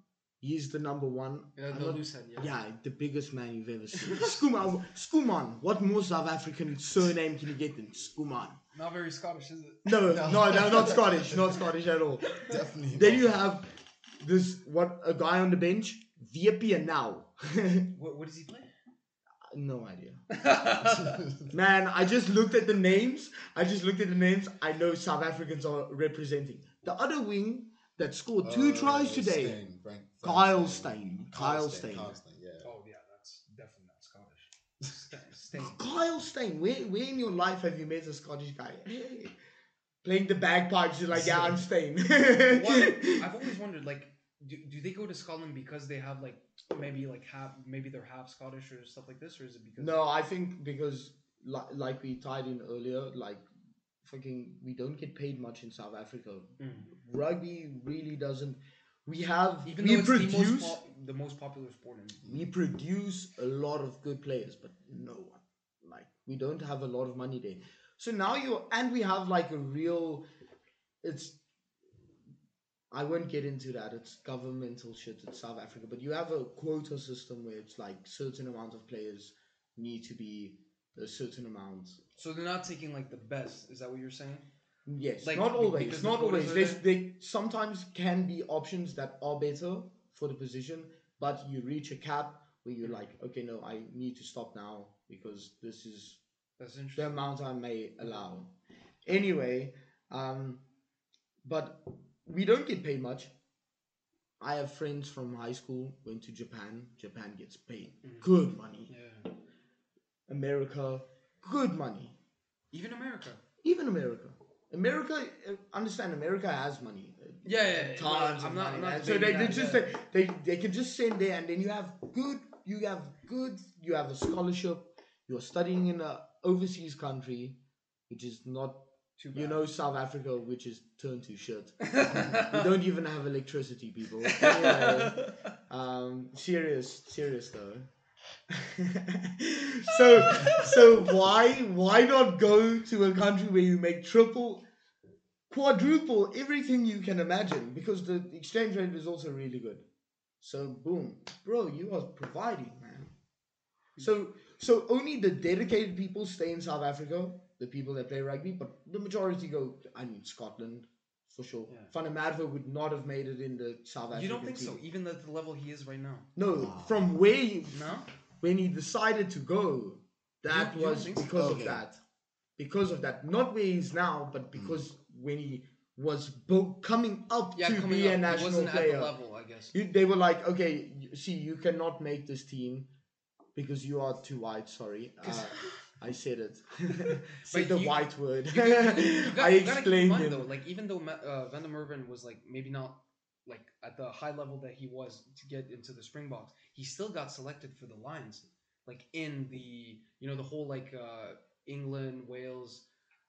He's the number one. Yeah, not- head. Yeah. Yeah, the biggest man you've ever seen. Schoeman. Schoeman. What more South African surname can you get than Schoeman? Not very Scottish, is it? No, no, no, not Scottish. Not Scottish at all. Definitely. Then not. you have this what a guy on the bench, Viepia now. What, what does he play? no idea. Man, I just looked at the names. I just looked at the names. I know South Africans are representing. The other wing that scored two Uh, tries today, Steyn, Frank, Frank Kyle Steyn. Steyn. Kyle Steyn. Kyle Steyn, yeah. oh yeah, that's definitely not Scottish. Stain. Kyle Steyn. Where, where in your life have you met a Scottish guy? Playing the bagpipes, you're like, yeah, I'm Steyn. What? I've always wondered, like, do, do they go to Scotland because they have like maybe like half maybe they're half Scottish or stuff like this, or is it because No, I think because li- like we tied in earlier, like fucking we don't get paid much in South Africa. Mm. Rugby really doesn't. We have even we though it's produce the most, pop, the most popular sport in we produce a lot of good players, but no one like we don't have a lot of money there. So now you and we have like a real. It's. I won't get into that. It's governmental shit. in South Africa, but you have a quota system where it's like certain amount of players need to be a certain amount. So they're not taking like the best. Is that what you're saying? Yes, Like, not always. Not always. There's, they sometimes can be options that are better for the position, but you reach a cap where you're like, okay, no, I need to stop now because this is That's the amount I may allow. Anyway, um, but we don't get paid much. I have friends from high school went to Japan. Japan gets paid Mhm. good money. Yeah. America, good money. Even America. Even America. America, understand, America has money. Yeah, yeah, yeah. Tons I'm of not- money, I'm not. So they, they just yeah. they, they can just send there, and then you have good, you have good, you have a scholarship. You're studying in a overseas country, which is not, Too you know, South Africa, which is turned to shit. we don't even have electricity, people. Anyway, um, serious, serious though. so, so why why not go to a country where you make triple, quadruple everything you can imagine? Because the exchange rate is also really good. So boom, bro, you are providing, man. So so only the dedicated people stay in South Africa, the people that play rugby, but the majority go. I mean, Scotland for sure. Yeah. Van der would not have made it in the South African You don't think team. so? Even at the level he is right now. No, Wow. from where he, No. When he decided to go, that You- you was so? because Okay. of that. Because of that, not where he is now, but because when he was bo- coming up Yeah, to coming be up, a national player, the level, I guess. you, they were like, okay, you- see, you cannot make this team because you are too white. Sorry, uh, I said it. said the you- white word. You, you got- I you gotta keep in explained mind it. though, like even though uh, Van der Merwe was like maybe not like at the high level that he was to get into the Springboks, he still got selected for the Lions. Like in the you know the whole like uh, England, Wales,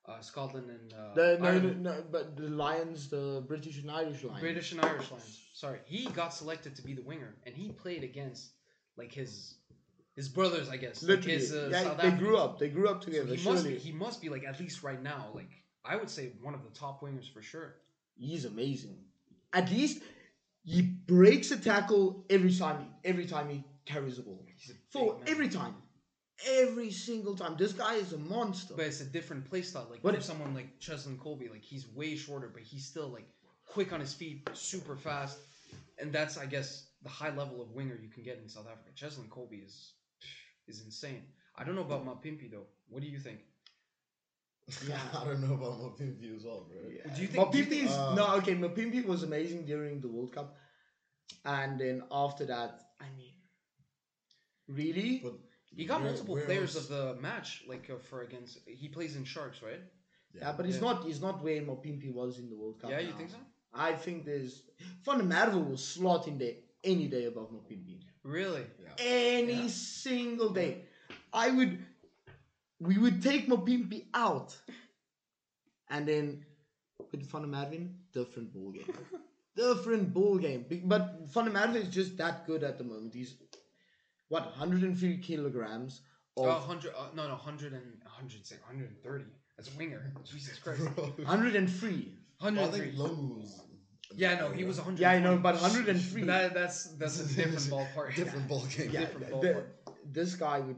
uh, Scotland, and uh, The, no, no, Ireland. no, but the Lions, the British and Irish Lions. British and Irish Lions. Sorry, he got selected to be the winger, and he played against like his his brothers, I guess. Like his, uh, yeah, South they grew up. They grew up So together. he must be, he must be like at least right now, like I would say one of the top wingers for sure. He's amazing. At least he breaks a tackle every time. He, Every time he carries the ball. He's For every time, every single time. This guy is a monster. But it's a different play style. Like What if- someone like Cheslin Kolbe, like he's way shorter, but he's still like quick on his feet, super fast, and that's I guess the high level of winger you can get in South Africa. Cheslin Kolbe is is insane. I don't know about Mapimpi though. What do you think? Yeah. I don't know about Mapimpi as well, bro. Do you think- do you is Uh, no okay. Mapimpi was amazing during the World Cup, and then after that, I mean, really, But He got where- multiple where players else- of the match, like uh, for against. He plays in Sharks, right? yeah, but he's Yeah. not. He's not where Mapimpi was in the World Cup. yeah, you now. think so? I think there's Van der will slot in there any day above Mapimpi. Really? Any Yeah. single day. I would we would take Mapimpi out and then put Van der Merwe in, different ball game. different ball game. But Van der is just that good at the moment. He's what 103 kilograms of Oh, 100, uh, no, no, 100 and 100, 130. That's a winger. Jesus Christ. Bro. 103. I 103. think Lomu. Yeah, no, he was 100. Yeah, I know, but 103. But that, that's that's a different ballpark. Different ball game. Yeah, different the- ballpark. this guy would.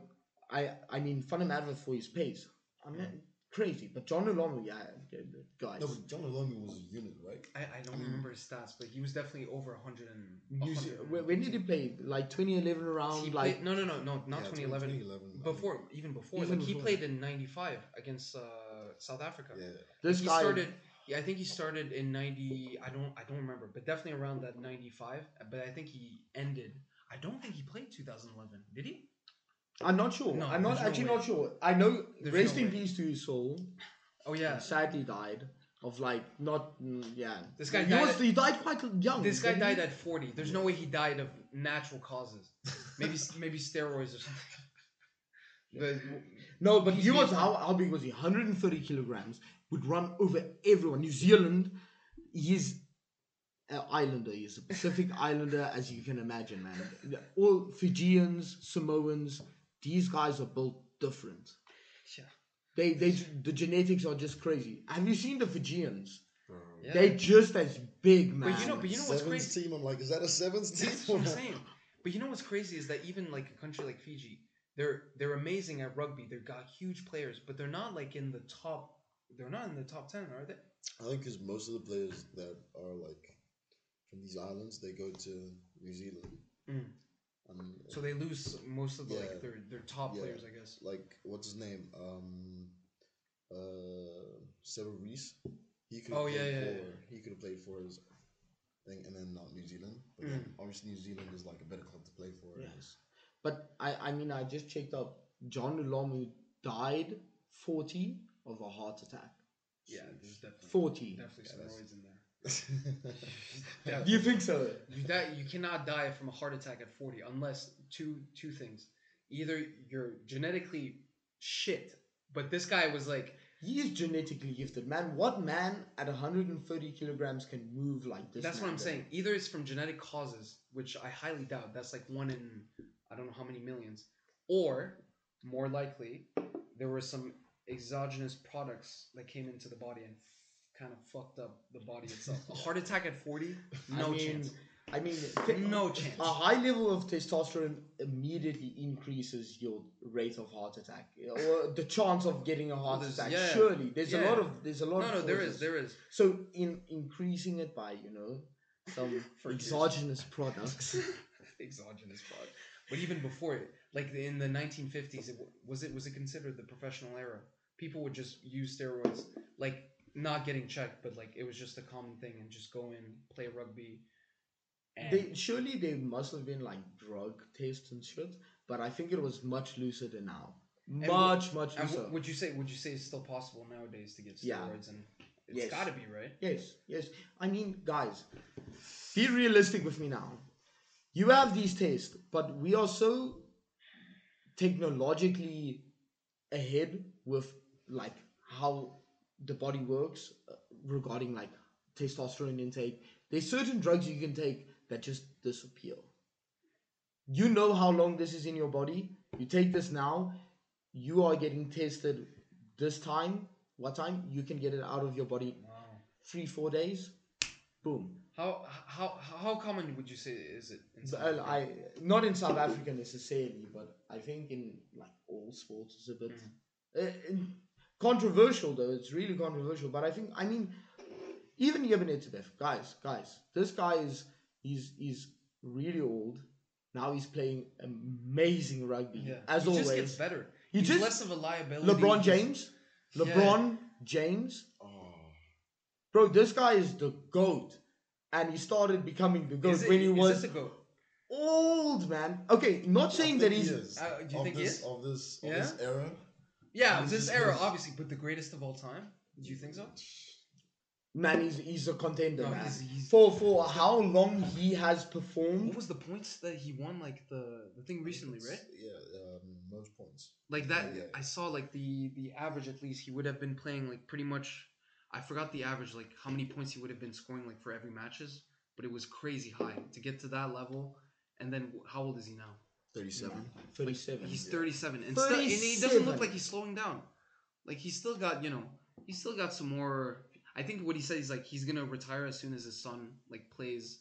I I mean, Van der Merwe for his pace. I mean, crazy. But Jonah Lomu, yeah, yeah, guys. No, but John Lomu was a unit, right? I, I don't remember his stats, but he was definitely over 100 and. New Ze- 100 when, when did he play? Like 2011 around, He like played, no, no, no, no, not Yeah, 2011. 2011. Before, even before, Even like he played in '95 against uh, South Africa. Yeah. this he guy. started. Yeah, I think he started in '90. I don't. I don't remember, but definitely around that '95. But I think he ended. I don't think he played 2011. Did he? I'm not sure. No, I'm not there's no actually not sure. I know. There's rest no in way. peace to his soul. Oh yeah. Sadly died of like not. mm, Yeah. This guy he died was. at- he died quite young. This guy didn't he? died at 40. There's no way he died of natural causes. Maybe maybe steroids or something. But No, but he was how, how big was he? 130 kilograms. Would run over everyone. New Zealand. He's an islander. He's a Pacific islander, as you can imagine, man. All Fijians, Samoans. These guys are built different. yeah. They, they, the genetics are just crazy. Have you seen the Fijians? Bro. Yeah. They're just as big, man. But you know, but you know what's Sevens crazy? team. I'm like, is that a sevens team? That's what I'm saying. But you know what's crazy is that even like a country like Fiji, they're they're amazing at rugby. They've got huge players, but they're not like in the top. They're not in the top ten, are they? I think because most of the players that are like from these islands, they go to New Zealand. Mm. Um, So they lose most of the, Yeah. like their their top Yeah. players, I guess. like what's his name? Um, uh, Sevu Reece. He could. Oh, yeah, played yeah, for, yeah. He could have played for his thing, and then not New Zealand. But then obviously New Zealand is like a better club to play for. Mm. Yes. But I, I mean, I just checked up. Jonah Lomu died 40 of a heart attack. Yeah, there's definitely 40. definitely Yeah, some that's- noise in there. Do you think so? You die. You cannot die from a heart attack at 40 unless two two things. Either you're genetically shit, but this guy was like He is genetically gifted, man. What man at 130 kilograms can move like this? That's what I'm saying. Either it's from genetic causes, which I highly doubt. That's like one in I don't know how many millions. Or more likely, there were some exogenous products that came into the body and kind of fucked up the body itself. A heart attack at 40? No I mean, chance. I mean, No chance. A high level of testosterone immediately increases your rate of heart attack, or the chance of getting a heart There's- attack. yeah. Surely, there's a lot of there's a lot. No, of no, there is, there is. So in increasing it by you know some exogenous products. exogenous product. But even before it, like in the 1950s, it, was it was it considered the professional era? People would just use steroids, like not getting checked, but like it was just a common thing, and just go in, play rugby. They surely there must have been like drug tests and shit, but I think it was much looser than now. w- Much, much and looser. w- would you say would you say it's still possible nowadays to get Yeah. steroids? And it's Yes. got to be right. Yes, yes. I mean, guys, be realistic with me now. You have these tests, but we are so technologically ahead with like how the body works uh, regarding like testosterone intake. There's certain drugs you can take that just disappear. You know how long this is in your body. You take this now, you are getting tested this time. What time? You can get it out of your body Wow. three four days boom How how how common would you say is it? In South well, i not in south africa necessarily but i think in like all sports it's a bit uh, in- controversial though it's really controversial but i think i mean even Eben Etzebeth, guys guys this guy is he's he's really old now he's playing amazing rugby yeah. as he always just gets better. he He's just less of a liability. lebron He's- james Yeah. lebron james Oh, bro this guy is the goat and he started becoming the goat it, when he is was this a goat? old man. Okay, not saying think that he he's is. Uh, do you of think he this, is? of this of Yeah? this era? Yeah, He's this era, close. obviously, but the greatest of all time. Do you think so? man, he's he's a contender, No, man. he's- he's- for for how long he has performed. What was the points that he won? Like the the thing recently, right? Yeah, um, most points. Like that, Yeah. I saw like the the average at least. He would have been playing like pretty much. I forgot the average, like how many points he would have been scoring like for every matches, but it was crazy high to get to that level. And then how old is he now? Thirty-seven. Thirty-seven. He's 37, and, still, and he doesn't look like he's slowing down. Like he's still got, you know, he's still got some more. I think what he said is like he's gonna retire as soon as his son like plays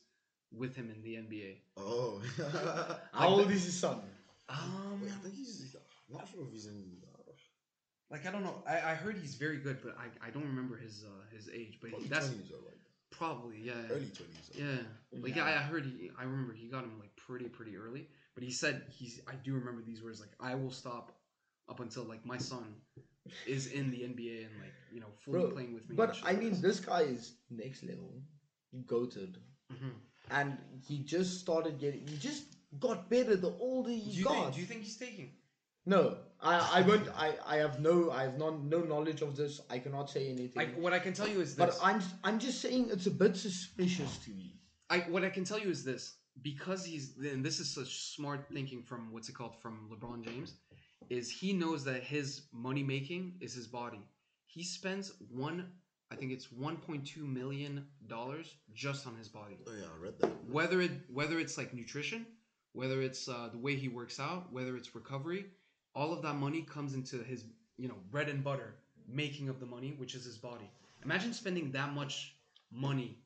with him in the NBA. Oh. How old is his son? Um, Wait, I think he's. I'm not sure if he's in. Uh, like I don't know. I, I heard he's very good, but I, I don't remember his uh, his age. But probably that's twenties, right? probably yeah. Early twenties. Yeah, like Yeah. yeah, I heard he. I remember he got him like pretty pretty early. But he said he's. I do remember these words like I will stop up until like my son is in the NBA and like you know fully Bro, playing with me. But I mean, this guy is next level, goated, Mhm. and he just started getting. He just got better the older Do he you got. think? Do you think he's taking? No, I I won't. I I have no. I have not no knowledge of this. I cannot say anything. Like what I can tell you is but. I'm I'm just saying it's a bit suspicious to me. I what I can tell you is this because he's and this is such smart thinking from what's it called from LeBron James is he knows that his money making is his body. He spends one I think it's 1.2 million dollars just on his body. Oh yeah, I read that. Whether it whether it's like nutrition, whether it's uh, the way he works out, whether it's recovery, all of that money comes into his you know bread and butter making of the money, which is his body. Imagine spending that much money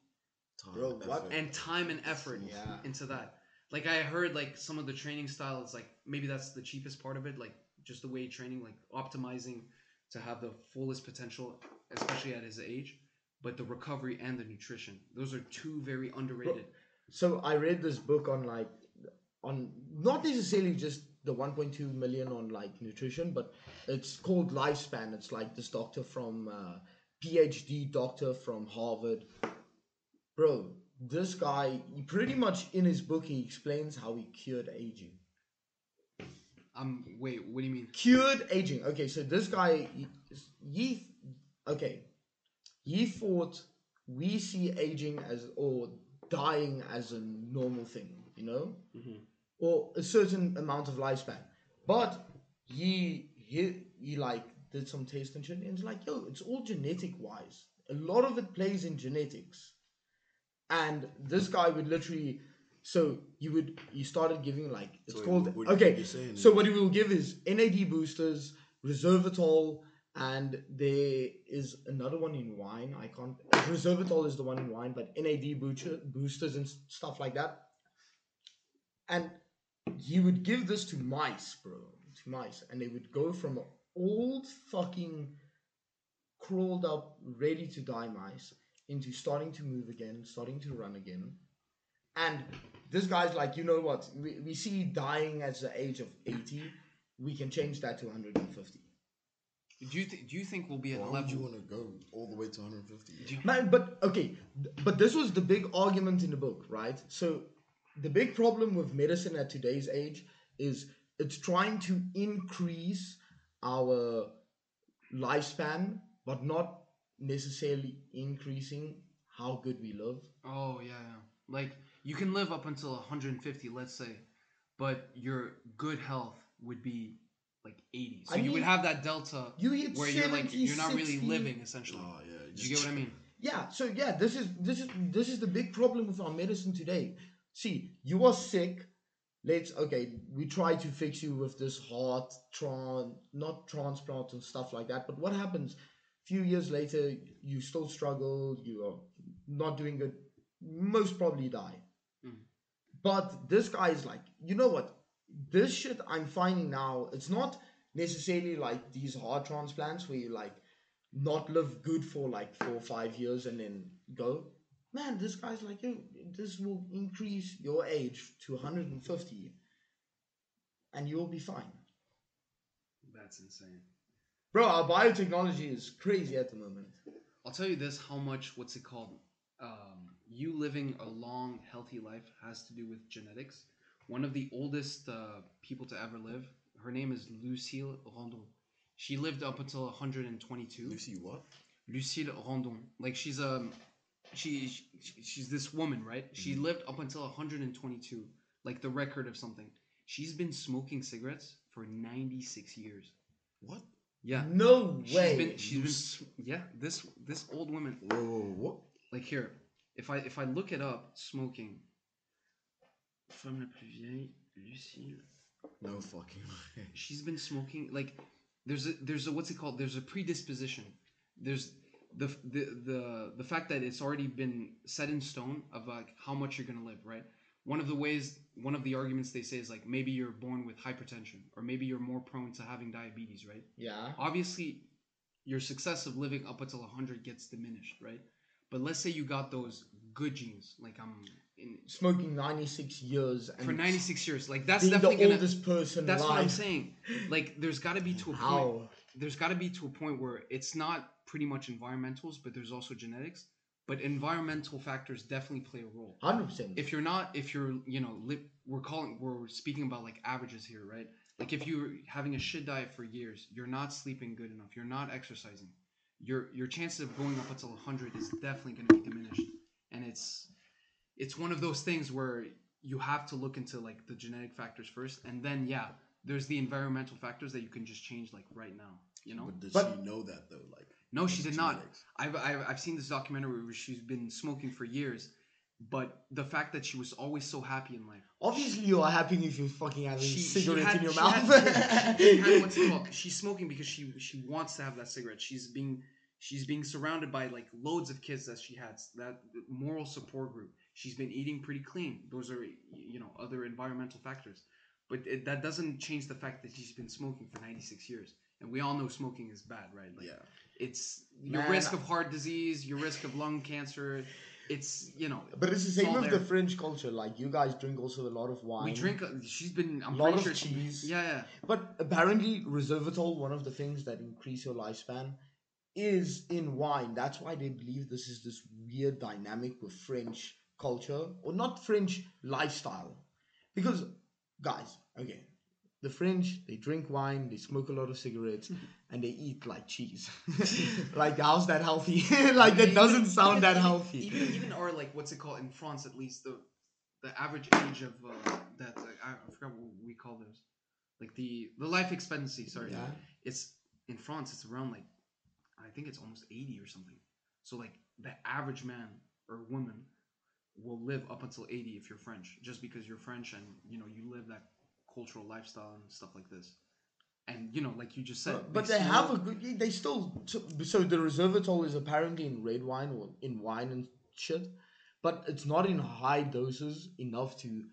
Time, Bro, what- and time and effort Yeah. into that. Like I heard like some of the training styles, like maybe that's the cheapest part of it, like just the way training, like optimizing to have the fullest potential, especially at his age. But the recovery and the nutrition, those are two very underrated. So I read this book on like on not necessarily just the 1.2 million on like nutrition, but it's called Lifespan. It's like this doctor from uh, PhD doctor from Harvard. Bro, this guy, he pretty much in his book he explains how he cured aging. Um, wait, what do you mean? Cured aging. Okay, so this guy, he, he okay, he thought we see aging as or dying as a normal thing, you know, Mhm. or a certain amount of lifespan. But he he he like did some test and shit, and it's like, yo, it's all genetic wise. A lot of it plays in genetics, and this guy would literally. So you would you started giving like it's So called what okay. So what he will give is NAD boosters, resveratrol, and there is another one in wine. I can't. Resveratrol is the one in wine, but NAD booster, boosters and stuff like that. And he would give this to mice, bro, to mice, and they would go from old fucking crawled up, ready to die mice into starting to move again, starting to run again. And this guy's like, you know what? We, we see dying at the age of 80. We can change that to 150. Do you th- do you think we'll be at Why a would level? you want to go all the way to 150? you- Man, but okay, but this was the big argument in the book, right? So the big problem with medicine at today's age is it's trying to increase our lifespan, but not necessarily increasing how good we live. Oh yeah, yeah. Like you can live up until 150, let's say, but your good health would be like 80. So I you would have that delta You hit where you're like you're not really living essentially. Oh yeah. Do you get what I mean? Yeah, so yeah, this is this is this is the big problem with our medicine today. See, you are sick. Let's okay, we try to fix you with this heart tran not transplant and stuff like that. But what happens? Few years later, you still struggle. You are not doing good. Most probably die. Mm. But this guy is like, you know what? This shit I'm finding now. It's not necessarily like these heart transplants where you like not live good for like four or five years and then go. Man, this guy's like, yo, this will increase your age to 150 and you'll be fine. That's insane. Bro, our biotechnology is crazy at the moment. I'll tell you this: how much what's it called? Um, you living a long, healthy life has to do with genetics. One of the oldest uh, people to ever live, her name is Lucile Randon. She lived up until 122. Lucy what? Lucile Randon. Like she's um, she, she she's this woman, right? She Mhm. lived up until 122, like the record of something. She's been smoking cigarettes for 96 years. What? Yeah. No She's way. been she's been s- yeah, this this old woman Whoa, whoa, whoa, like here, if I if I look it up, smoking. Femme la plus vieille, Lucille. No fucking way. She's been smoking like there's a there's a what's it called? There's a predisposition. There's the the the the fact that it's already been set in stone of like how much you're gonna live, right? One of the ways, one of the arguments they say is like maybe you're born with hypertension, or maybe you're more prone to having diabetes, right? yeah. obviously your success of living up until 100 gets diminished right? But let's say you got those good genes like i'm in Smoking 96 years and for 96 years like that's definitely the gonna oldest person that's what i'm saying. Like there's got to be to a point there's got to be to a point where it's not pretty much environmentals but there's also genetics but environmental factors definitely play a role 100%. if you're not if you're you know li- we're calling we're speaking about like averages here right like if you're having a shit diet for years you're not sleeping good enough you're not exercising your your chances of going up until 100 is definitely going to be diminished and it's it's one of those things where you have to look into like the genetic factors first and then yeah there's the environmental factors that you can just change like right now you know But does But- she know that though? Like, no she did not? I've, I've I've seen this documentary where she's been smoking for years, but the fact that she was always so happy in life. Obviously, you are happy if you're fucking having She, cigarettes had, in your she mouth. Had, she, had what's called? She's smoking because she she wants to have that cigarette. She's being she's being surrounded by like loads of kids that she has that moral support group. She's been eating pretty clean. Those are you know other environmental factors, but it, that doesn't change the fact that she's been smoking for 96 years. And we all know smoking is bad, right? Like, yeah. It's your Man, risk of heart disease, your risk of lung cancer. It's you know but it's the same with the French culture. Like, you guys drink also a lot of wine. we drink. uh, She's been. I'm Lot pretty of sure. she- cheese. yeah, yeah. But apparently, resveratrol, one of the things that increase your lifespan, is in wine. That's why they believe this is this weird dynamic with French culture, or not French lifestyle. Because, guys, okay, the French, they drink wine, they smoke a lot of cigarettes, and they eat like cheese. like, how's that healthy? like, that doesn't sound even- that healthy. Even even our like what's it called in France at least the the average age of uh, that uh, I, I forgot what we call those like the the life expectancy. Sorry, Yeah. it's in France. It's around like I think it's almost eighty or something. So like the average man or woman will live up until eighty if you're French, just because you're French and you know you live that cultural lifestyle and stuff like this. And you know, like you just said, But, but they smoke- have a good. They still. So, so the resveratrol is apparently in red wine or in wine and shit, but it's not in high doses enough to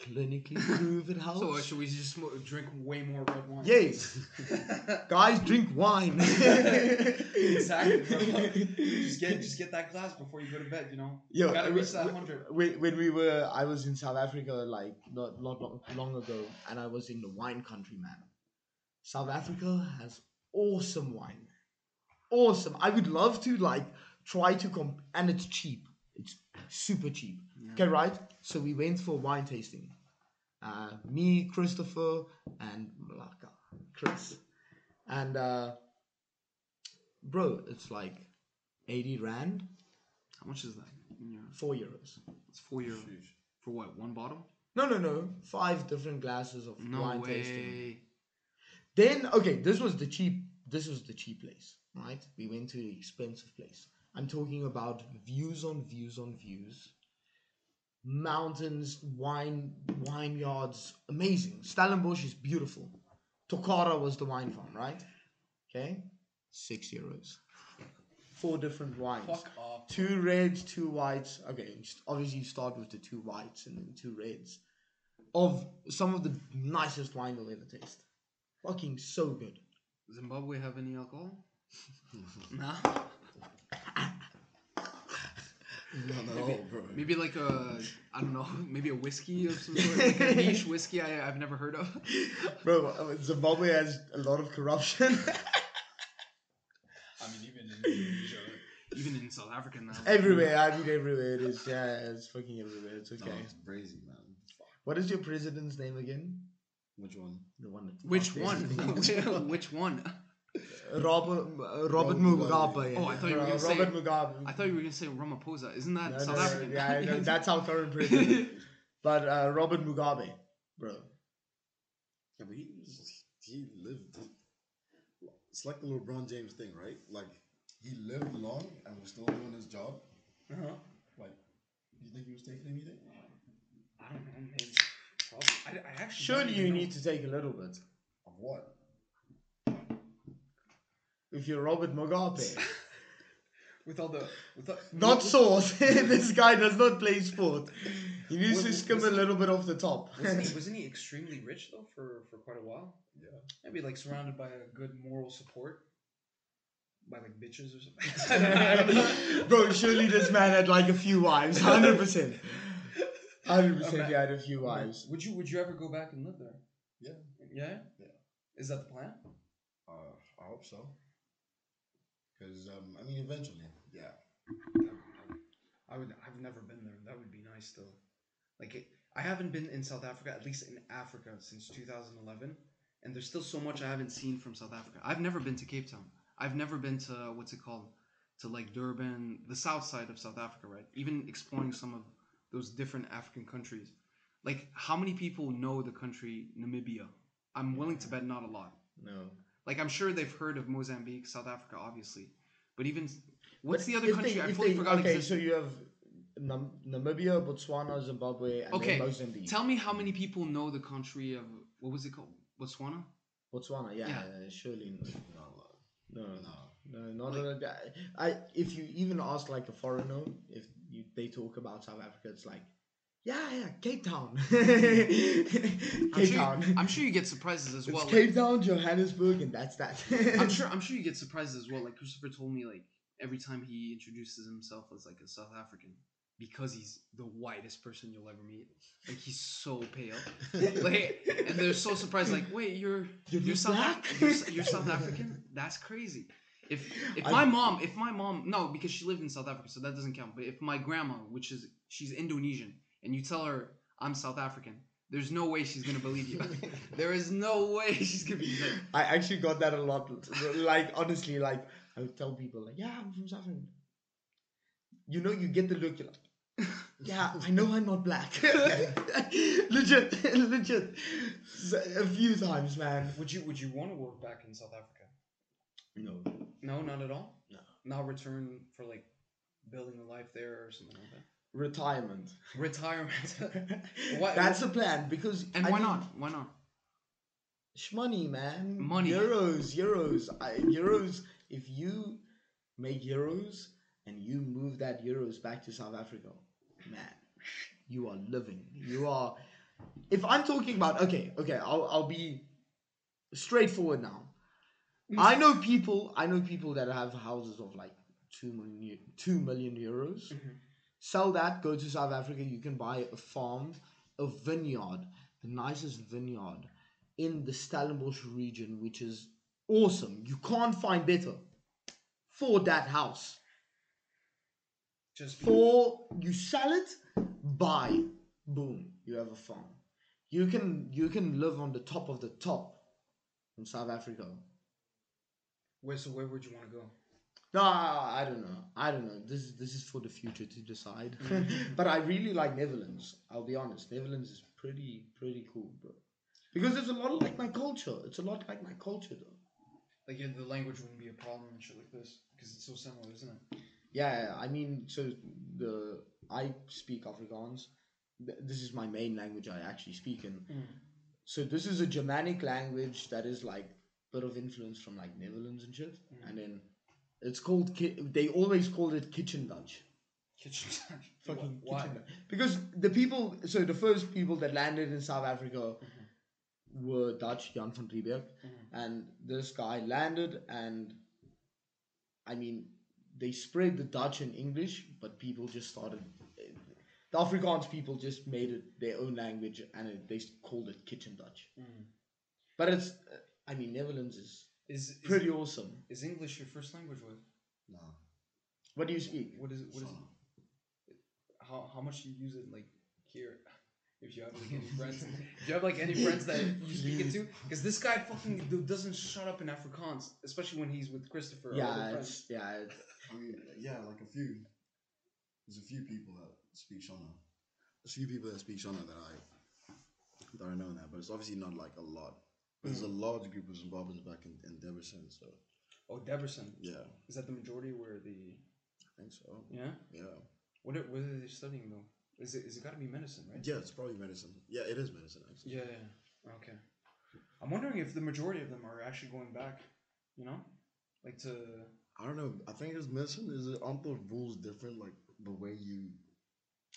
clinically proven helps. So uh, should we just smoke, drink way more red wine? yes, guys, drink wine. exactly. Just get just get that glass before you go to bed. You know, Yo, you gotta reach that when- hundred. when, when we were, I was in South Africa like not not long, long ago, and I was in the wine country, man. South Africa has awesome wine, awesome. I would love to like try to comp, and it's cheap. It's super cheap. Okay, right? So we went for wine tasting. Uh, me, Christopher, and Malaka, Chris, and uh, bro, it's like eighty rand, How much is that? in euros? four euros. It's four euros Sheesh. for what? One bottle? No, no, no. Five different glasses of No wine way. tasting. Then, okay, this was the cheap. This was the cheap place, right? We went to the expensive place. I'm talking about views on views on views, mountains, wine, vineyards, amazing. Stellenbosch is beautiful. Tokara was the wine farm, right? Okay, six euros. Four different wines. Fuck off. Two reds, two whites. Okay, obviously you start with the two whites and then two reds. Of some of the nicest wine you'll ever taste. Fucking so good. Zimbabwe have any alcohol? nah. Not at Maybe, all, bro. maybe like a I don't know, maybe a whiskey of some sort, like a niche whiskey I, I've never heard of. Bro, uh, Zimbabwe has a lot of corruption. I mean, even in Indonesia. Even in South Africa now. everywhere, I mean everywhere it is. Yeah, it's fucking everywhere. It's No, okay. it's crazy, man. Fuck. What is your president's name again? Which one? The one that Which fucked one? Which one? Robert uh, Robert Robert Mugabe. Mugabe. Oh, I thought you were gonna say- Robert Mugabe. I thought you were gonna say Ramaphosa. Isn't that No, South no, African? Yeah, I know, that's our current president. but uh, Robert Mugabe, bro. Yeah, but he he lived. It's like the LeBron James thing, right? Like he lived long and was still doing his job. uh-huh. Like, you think he was taking anything? I don't know. Maybe. Probably. I, I actually. Surely you know. need to take a little bit. Of what? If you're Robert Mugabe. with all the with all, Not sauce. this guy does not play sport. He needs Wa- to skim a was he- little bit off the top. Wasn't he, wasn't he extremely rich though for for quite a while? Yeah. Maybe like surrounded by a good moral support, by like bitches or something. I don't know. Bro, surely this man had like a few wives. 100%. 100% he had a few wives. Would you would you ever go back and live there? Yeah. Yeah. Yeah. Is that the plan? Uh, I hope so. Because um, I mean, eventually, yeah. I would. I've never been there. That would be nice though. Like it, I haven't been in South Africa, at least in Africa, since 2011, and there's still so much I haven't seen from South Africa. I've never been to Cape Town. I've never been to what's it called, to like Durban, the south side of South Africa, right? Even exploring some of those different African countries. Like, how many people know the country Namibia? I'm willing to bet not a lot. No. Like, I'm sure they've heard of Mozambique, South Africa, obviously, but even what's But the other country? they- I fully they- forgot Okay, existed. so you have Nam- Namibia, Botswana, Zimbabwe, and Okay, Mozambique. Tell me how many people know the country of what was it called? Botswana? Botswana, yeah, Yeah. uh, surely. No, No, no. no, not a, I. If you even ask like a foreigner, if you, they talk about South Africa, it's like, yeah, yeah, Cape Town, I'm Cape sure, Town. You, I'm sure you get surprises as it's well. Cape Town, Johannesburg, and that's that. I'm sure. I'm sure you get surprises as well. Like Christopher told me, like every time he introduces himself as like a South African, because he's the whitest person you'll ever meet. Like he's so pale. Like, and they're so surprised. Like, wait, you're You're you're South black? Af- you're, you're South African? That's crazy. If if I- my mom, if my mom, no, because she lived in South Africa, so that doesn't count. But if my grandma, which is she's Indonesian, and you tell her I'm South African, there's no way she's gonna believe you. there is no way she's gonna be like, I actually got that a lot. Like honestly, like I would tell people, like, yeah, I'm from South Africa. You know, you get the look. You're like, yeah, I know I'm not black. legit, legit. So, A few times, man. Would you would you want to work back in South Africa? No, No, not at all. No. Not return for like building a life there or something like that. Retirement. Retirement. Why- That's the plan because. and I why mean, not? Why not? Money, man. Money. Euros, euros, I, euros. If you make euros and you move that euros back to South Africa, man, you are living. You are. If I'm talking about okay, okay, I'll I'll be straightforward now. I know people. I know people that have houses of like two million, two million euros. Mhm. Sell that. Go to South Africa. You can buy a farm, a vineyard, the nicest vineyard in the Stellenbosch region, which is awesome. You can't find better for that house. Just For you sell it, buy, boom, you have a farm. You can you can live on the top of the top in South Africa. where so where would you want to go? No, I don't know. I don't know. This is this is for the future to decide. but I really like Netherlands. I'll be honest. Netherlands is pretty pretty cool, bro. Because it's a lot like my culture. It's a lot like my culture, though. Like yeah, the language wouldn't be a problem and shit like this because it's so similar, isn't it? Yeah, I mean, so the I speak Afrikaans. This is my main language I actually speak in. So this is a Germanic language that is like a bit of influence from like Netherlands and shit. Mm. And then it's called ki- they always called it kitchen Dutch. Kitchen. Fucking Why? kitchen Dutch. Because the people so the first people that landed in South Africa were Dutch, Jan van Riebeeck. Mhm. And this guy landed and I mean they spread the Dutch and English, but people just started the Afrikaans people just made it their own language and it, they called it kitchen Dutch. Mhm. But it's, I mean, Netherlands is Is is, pretty awesome. is English your first language? With No. What do you speak? what is it? What is So, it? How how much do you use it like here? If you have like any friends, if you have like any friends that you speak it to, because this guy fucking dude doesn't shut up in Afrikaans, especially when he's with Christopher. Yeah, it's, yeah. It's, I mean, yeah, like a few. There's a few people that speak Shona. There's a few people that speak Shona that I that I know now, but it's obviously not like a lot. But there's a mm. large group of Zimbabweans back in, in Debrecen, so Oh, Debrecen. yeah, Is that the majority where the I think so. yeah? Yeah, What are, what are they studying though? Is it is it got to be medicine, right? yeah, it's probably medicine. Yeah, it is medicine actually. Yeah, yeah. Okay. I'm wondering if the majority of them are actually going back, you know? Like to I don't know. I think it's medicine. Is it aren't the rules different? Like the way you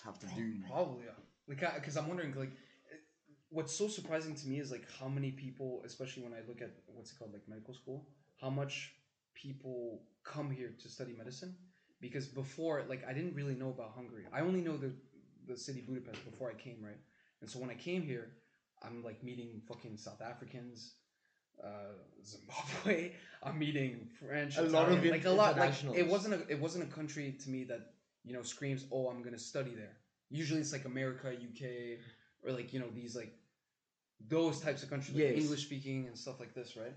have to do. probably yeah. Like cuz I'm wondering like what's so surprising to me is like how many people, especially when I look at what's it called like medical school, how much people come here to study medicine because before like I didn't really know about Hungary. I only know the the city Budapest before I came, right? And so when I came here, I'm like meeting fucking South Africans, uh, Zimbabwe. I'm meeting French, A lot of Italian, like a lot. Like it wasn't a it wasn't a country to me that you know screams, "Oh, I'm gonna study there." Usually it's like America, UK, or like you know these like those types of countries, like Yes. English speaking and stuff like this, right?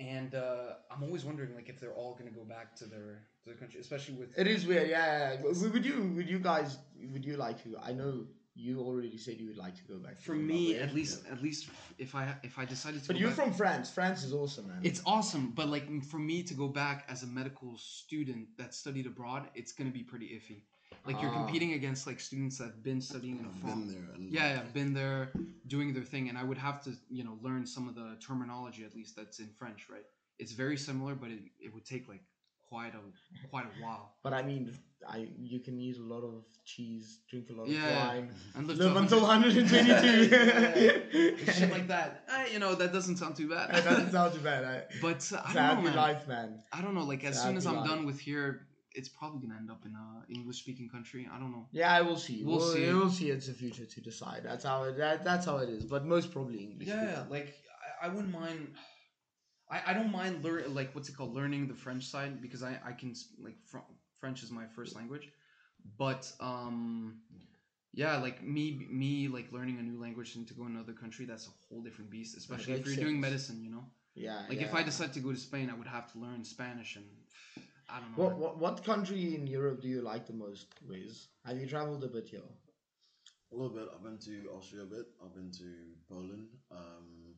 And uh, I'm always wondering like if they're all gonna go back to their to their country, especially with it is weird. Yeah, yeah. yeah. Would would you? Would you guys? Would you like to? I know you already said you would like to go back. for me at least at least if I if I decided to But go you're back- from France. France is awesome, man. It's awesome, but like for me to go back as a medical student that studied abroad, it's gonna be pretty iffy. Like you're Ah. competing against like students that have been studying in I've been there. And Yeah, yeah, been there, doing their thing, and I would have to, you know, learn some of the terminology at least that's in French, right? It's very similar, but it, it would take like quite a quite a while. But I mean, I you can eat a lot of cheese, drink a lot of wine, And live, live to until 100 122. shit like that. You know, that doesn't sound too bad. That doesn't sound too bad. I, but uh, it's I a don't know, man. life, man. I don't know. Like as It's soon as I'm life. done with here, it's probably gonna end up in a English speaking country. I don't know. Yeah, I will see. We'll see. We'll see. It's the future to decide. That's how it. That, that's how it is. But most probably English. Yeah, like I, I wouldn't mind. I, I don't mind learn like what's it called learning the French side because I I can like fr- French is my first language, but um yeah like me me like learning a new language and to go another country that's a whole different beast especially if you're doing medicine you know Yeah. like yeah. if I decide to go to Spain I would have to learn Spanish and I don't know What, what what country in Europe do you like the most, Wiz? Have you traveled a bit here? A little bit. I've been to Austria a bit. I've been to Poland. Um,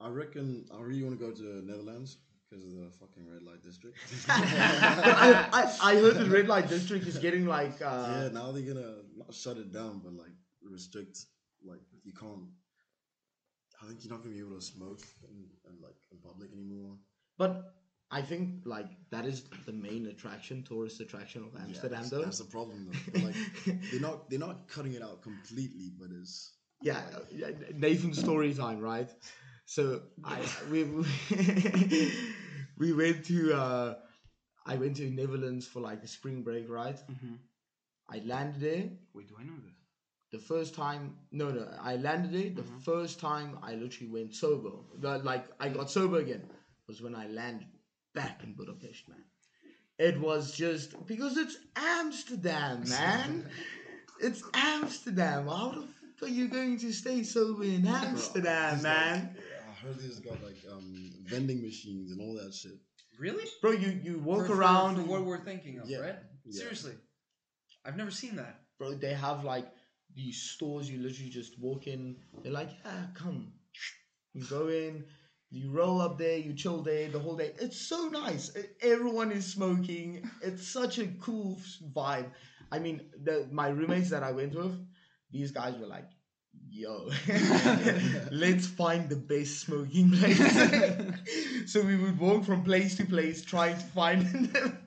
I reckon I really want to go to the Netherlands because of the fucking red light district. I, I, I heard the red light district is getting like uh, yeah, now they're gonna not shut it down, but like restrict. Like you can't. I think you're not gonna be able to smoke in, in like in public anymore. But I think like that is the main attraction, tourist attraction of Yeah, Amsterdam, that's, though. that's the problem though. Like they're not they're not cutting it out completely, but it's yeah, yeah, Nathan story time, right? So I we we went to uh, I went to Netherlands for like a spring break, right? Mhm. I landed there. wait do I know this The first time, no, no, I landed there. The Mhm. first time I literally went sober, like I got sober again, was when I landed back in Budapest, man. It was just because it's Amsterdam, man. it's Amsterdam. How the fuck are you going to stay sober in Amsterdam, It's man? Like, I heard this got like um vending machines and all that shit. really Bro, you you walk for, for- around. for what we're thinking of Yeah, right yeah. seriously I've never seen that bro, they have like these stores you literally just walk in. They're like, yeah, come. You go in, you roll up there, you chill there the whole day. It's so nice. Everyone is smoking. It's such a cool vibe. I mean, the my roommates that I went with, these guys were like, yo, let's find the best smoking place. so we would walk from place to place trying to find them.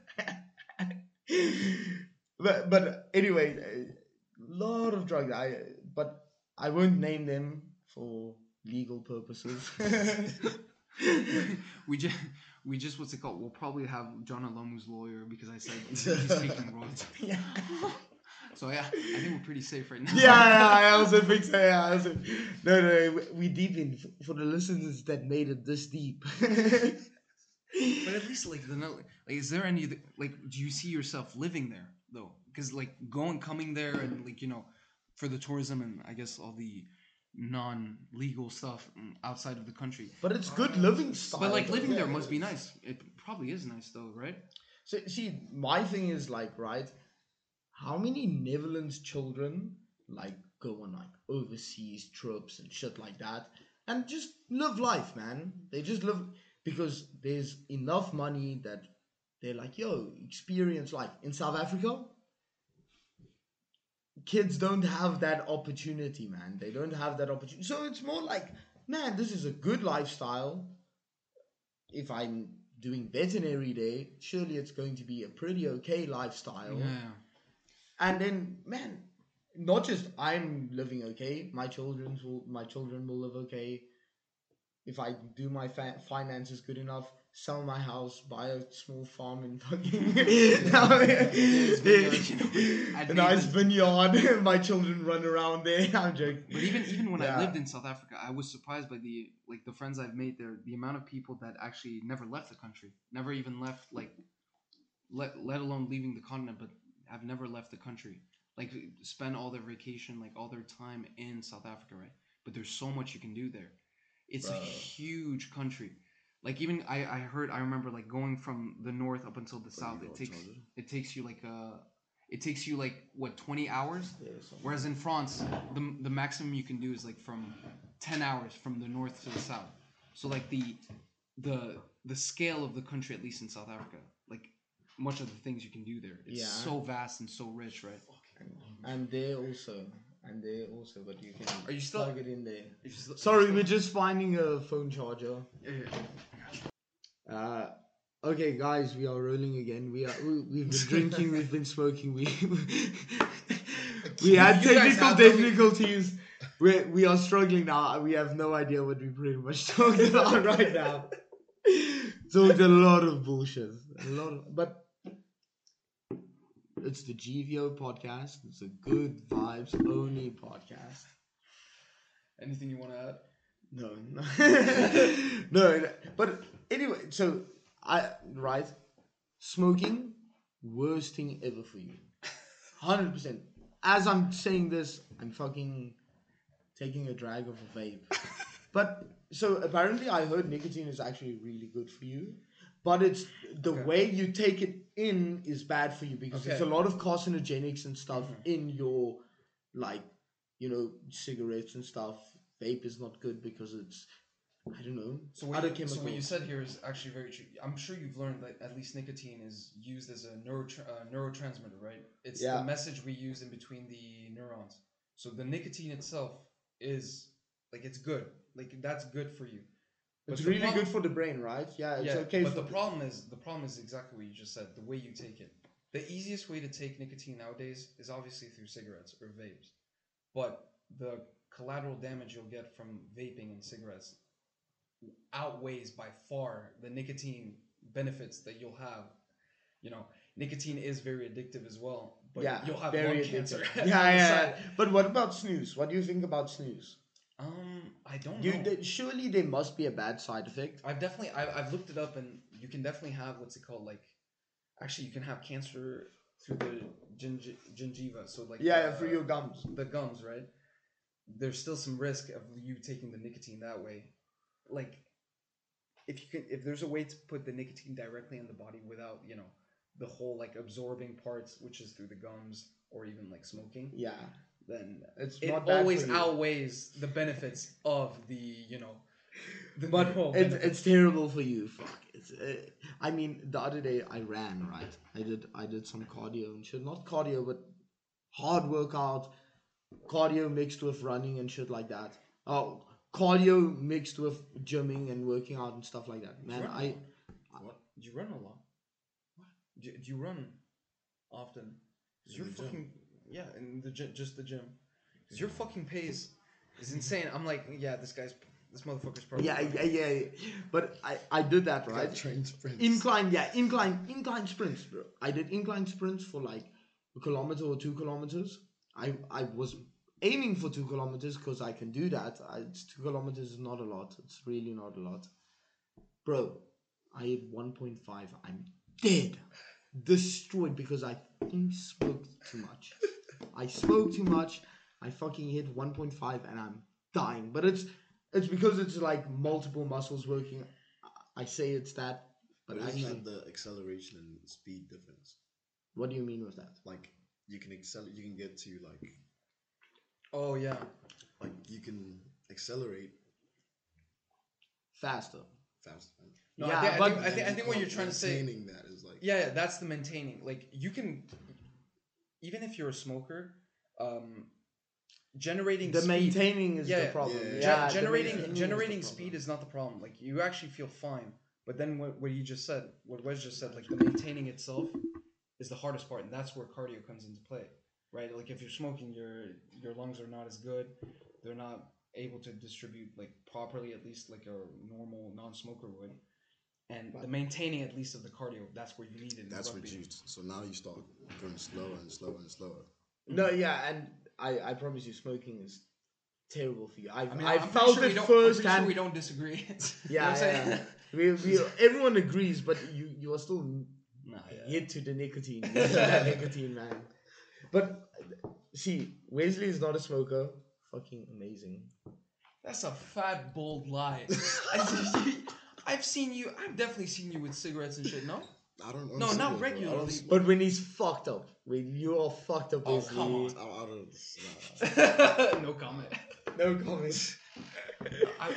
but but anyway, a lot of drugs. I but I won't name them for legal purposes. we just we just what's it called? We'll probably have Jonah Lomu's lawyer because I said he's taking royalties. yeah. So yeah, I think we're pretty safe right now. yeah, yeah, I also think so. Yeah, I also, no, no, we- we deep in for the listeners that made it this deep. But at least like the no- like, is there any like do you see yourself living there though? Because like going coming there and like you know for the tourism and I guess all the non-legal stuff mm, outside of the country. But it's good living style. But like living there must be nice. It probably is nice though, right? So see, my thing is like, right? How many Netherlands children like go on like overseas trips and shit like that, and just live life, man? They just live because there's enough money that they're like, yo, experience life in South Africa. Kids don't have that opportunity, man. They don't have that opportunity. So it's more like, man, this is a good lifestyle if I'm doing veterinary day, surely it's going to be a pretty okay lifestyle. Yeah. And then, man, not just I'm living okay, my children will my children will live okay. If I do my fa- finances good enough, sell my house, buy a small farm in fucking a nice vineyard. my children run around there. I'm joking. But even even when Yeah. I lived in South Africa, I was surprised by the like the friends I've made there, the amount of people that actually never left the country, never even left like let let alone leaving the continent, but have never left the country. Like spend all their vacation, like all their time in South Africa, right? But there's so much you can do there. It's a huge country. Like even I, I heard I remember like going from the north up until the south. It takes charger? it takes you like uh it takes you like what twenty hours Yeah, Whereas in France, the, the maximum you can do is like from ten hours from the north to the south. So like the the the scale of the country, at least in South Africa, like much of the things you can do there, it's Yeah. so vast and so rich, right? and, and there also, and there also, but you can Are you still- plug it in there. If you still- Sorry, if we're just finding a phone charger. yeah, yeah. Uh, okay, guys, we are rolling again. We are we, we've been drinking, we've been smoking. We we had You guys technical have them. difficulties. We we are struggling now. We have no idea what we pretty much talked about right now. Talked a lot of bullshit. A lot of, but it's the GVO podcast. It's a good vibes only podcast. Anything you want to add? No, no, no. But anyway, so I right, smoking worst thing ever for you, hundred percent. As I'm saying this, I'm fucking taking a drag of a vape. but so apparently, I heard nicotine is actually really good for you. But it's the Okay. way you take it in is bad for you because there's a lot of carcinogenics and stuff Mhm. in your like you know cigarettes and stuff. Vape is not good because it's I don't know. So what, other you, so what you said here is actually very true. I'm sure you've learned that at least nicotine is used as a neurotra- uh, neurotransmitter, right? It's Yeah. the message we use in between the neurons. So the nicotine itself is like it's good. Like that's good for you. But It's really problem- good for the brain, right? Yeah, it's yeah, okay but the problem is the problem is exactly what you just said. The way you take it. The easiest way to take nicotine nowadays is obviously through cigarettes or vapes, but the collateral damage you'll get from vaping and cigarettes outweighs by far the nicotine benefits that you'll have. You know, nicotine is very addictive as well, but yeah, you'll have very lung cancer. addictive. on yeah, yeah, yeah. But what about snus? What do you think about snus? Um, I don't You, know. th- surely there must be a bad side effect. I've definitely I've, I've looked it up and you can definitely have what's it called like actually you can have cancer through the gingi- gingiva so like Yeah, the, yeah, for your gums. the gums right there's still some risk of you taking the nicotine that way like if you can if there's a way to put the nicotine directly in the body without you know the whole like absorbing parts which is through the gums or even like smoking Yeah, then it's it not always outweighs the benefits of the you know the But neural it's, benefits. it's terrible for you. Fuck. It's, uh, I mean, the other day I ran. Right, I did. I did some cardio and shit. Not cardio, but hard workout. Cardio mixed with running and shit like that. Oh, cardio mixed with gymming and working out and stuff like that. Man, I. What? Do you run a lot? What? Do, do you run often? Your fucking yeah, in the gym, just the gym. Cause your fucking pace is insane. I'm like, yeah, this guy's this motherfucker's probably yeah, yeah, yeah, yeah. But I, I did that Right? right. Train sprints. Incline, yeah, incline, incline sprints, bro. I did incline sprints for like a kilometer or two kilometers. I I was aiming for two kilometers because I can do that. I, it's two kilometers is not a lot. It's really not a lot, bro. I hit one point five. I'm dead, destroyed because I fucking smoked too much. I smoked too much. I fucking hit 1.5 and I'm dying. But it's it's because it's like multiple muscles working. I- I say it's that, but But isn't actually, the acceleration and speed difference? what do you mean with that? Like you can excel, you can get to like Oh yeah. like you can accelerate Faster. faster. man. No, Yeah, I think, I but- think, I think, I think what you're trying to say. maintaining that is like Yeah, yeah, that's the maintaining. Like you can, even if you're a smoker, um, generating The speed, maintaining is Yeah, the problem. Yeah, Yeah, yeah. Gen- the generating is generating speed is not the problem. Like you actually feel fine, but then what, what you just said, what Wes just said, like the maintaining itself is the hardest part, and that's where cardio comes into play, right? Like if you're smoking, your your lungs are not as good. They're not able to distribute like properly, at least like a normal non-smoker would. And the maintaining at least of the cardio, that's where you need it. that's rugby. reduced. So now you start going slower and slower and slower. No, yeah, and I, I promise you, smoking is terrible for you. I've, I mean, I I'm felt sure it don't- I'm pretty firsthand. Sure we don't disagree. You know yeah, I'm saying? yeah. we, we, everyone agrees, but you, you are still Nah, yeah. hit to the nicotine. You that nicotine, man. But see, Wesley is not a smoker. Fucking amazing. That's a fat, bold lie. I, have seen you. I've definitely seen you with cigarettes and shit. No, I don't. Know. No, honestly not don't, bro. Regularly. But when he's fucked up, when you are fucked up, Oh, Wesley. come on. I, I don't. nah. no comment. No comments. I,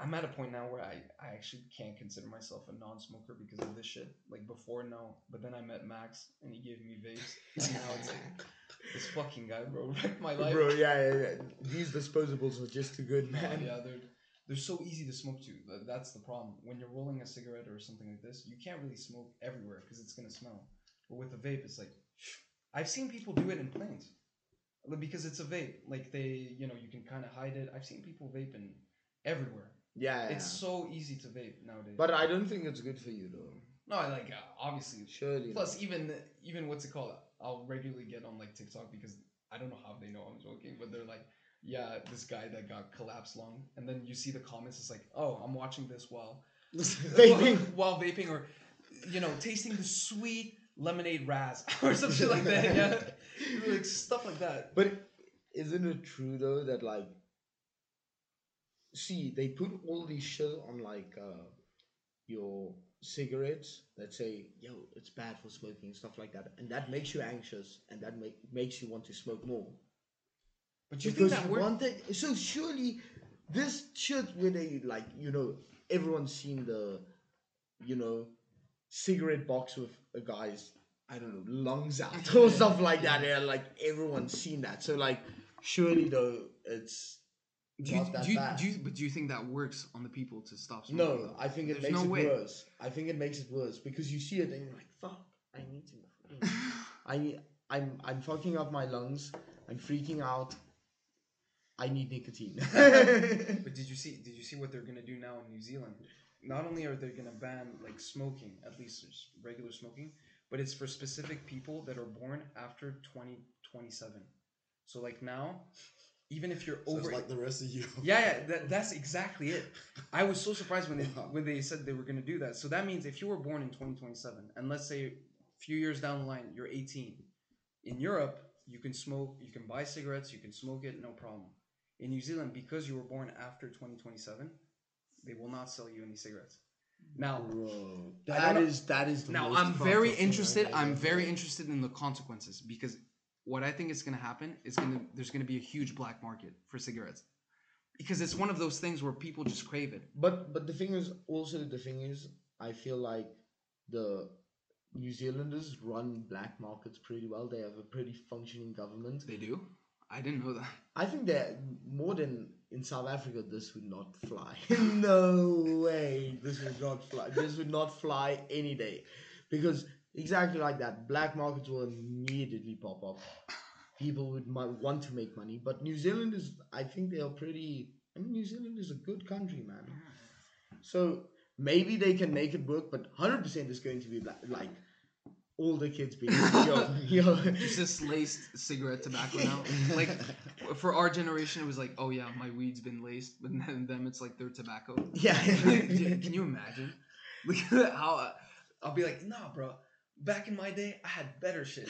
I'm at a point now where I, I actually can't consider myself a non-smoker because of this shit. Like before, no, but then I met Max and he gave me vapes, and now it's like this fucking guy, bro, wrecked my life. Bro, yeah, yeah, yeah. These disposables are just too good, Oh, man. yeah, they're they're so easy to smoke to. That's the problem. When you're rolling a cigarette or something like this, you can't really smoke everywhere because it's gonna smell. But with a vape, it's like I've seen people do it in planes because it's a vape. Like they, you know, you can kind of hide it. I've seen people vaping everywhere. Yeah, yeah. It's so easy to vape nowadays. But I don't think it's good for you, though. no, I like uh, obviously. Surely. Plus, even even what's it called? I'll regularly get on like TikTok because I don't know how they know I'm joking, but they're like, yeah, this guy that got collapsed lung, and then you see the comments. It's like, oh, I'm watching this while Vaping. while vaping, or you know, tasting the sweet lemonade raz or something like that. Yeah, like stuff like that. But isn't it true though that like, see, they put all these shit on like uh, your cigarettes that say, "Yo, it's bad for smoking" and stuff like that, and that makes you anxious, and that make, makes you want to smoke more. But you think because that you works? want it. So surely, this shit where they like, you know, everyone's seen the, you know, cigarette box with a guy's, I don't know, lungs out or stuff like that. Yeah, like everyone's seen that. So like, surely though, it's Do you, not that do you, do you, but do you think that works on the people to stop smoking? no? I think it There's makes no it way. worse. I think it makes it worse because you see it and you're like, fuck, I need to. I need, I'm I'm fucking up my lungs. I'm freaking out. I need nicotine. But did you see? Did you see what they're gonna do now in New Zealand? Not only are they gonna ban like smoking, at least regular smoking, but it's for specific people that are born after twenty twenty seven. So like now, even if you're So over, it's like the rest of you. yeah, yeah, that, that's exactly it. I was so surprised when they Wow. when they said they were gonna do that. So that means if you were born in twenty twenty seven, and let's say a few years down the line you're eighteen, in Europe you can smoke, you can buy cigarettes, you can smoke it, no problem. In New Zealand, because you were born after 2027, they will not sell you any cigarettes. Now, that is that is the now most I'm very interested. I'm very interested in the consequences because what I think is going to happen is going to there's going to be a huge black market for cigarettes because it's one of those things where people just crave it. But but the thing is also the thing is I feel like the New Zealanders run black markets pretty well. They have a pretty functioning government. They do. I didn't know that. I think that more than in South Africa, this would not fly. no way, this would not fly. This would not fly any day, because exactly like that, black markets will immediately pop up. People would want to make money, but New Zealand is. I think they are pretty. I mean, New Zealand is a good country, man. So maybe they can make it work, but hundred percent is going to be black, like all the kids being yo yo. It's just laced cigarette tobacco now. Like for our generation, it was like, oh yeah, my weed's been laced, but then them it's like their tobacco. Yeah. Can you imagine? Look at how uh, I'll be like, nah, bro. back in my day, I had better shit.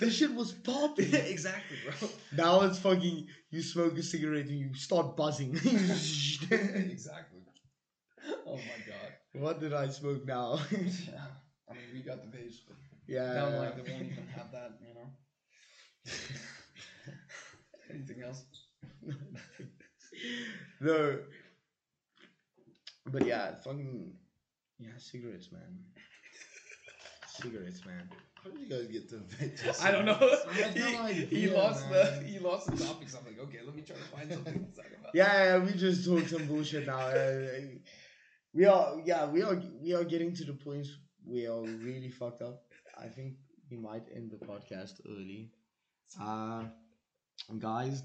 This shit was popping. exactly, bro. Now it's fucking you smoke a cigarette and you start buzzing. exactly. Oh my god. What did I smoke now? Yeah. I mean, we got the base, but yeah. down the line they won't even have that, you know. Anything else? no. But yeah, fucking yeah, cigarettes, man. cigarettes, man. How did you guys get to? I don't know. I have no he, idea, he lost the he lost the topics. I'm like, okay, let me try to find something to talk about. Yeah, yeah, we just talk some bullshit now. We are, yeah, we are, we are getting to the point we are really fucked up. I think we might end the podcast early. Uh, guys,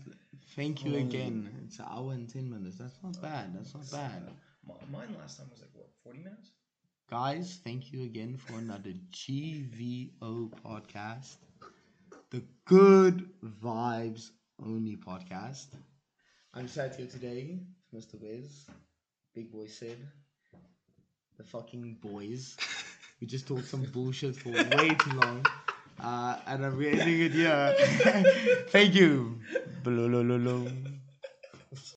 thank you again. It's an hour and ten minutes. That's not bad. That's not bad. Mine last time was like what, 40 minutes? Guys, thank you again for another GVO podcast. The Good Vibes Only podcast. I'm sat here today, Mr. Wiz. Big boy said. The fucking boys. We just talked some bullshit for way too long. Uh, and I'm ending it here. Thank you.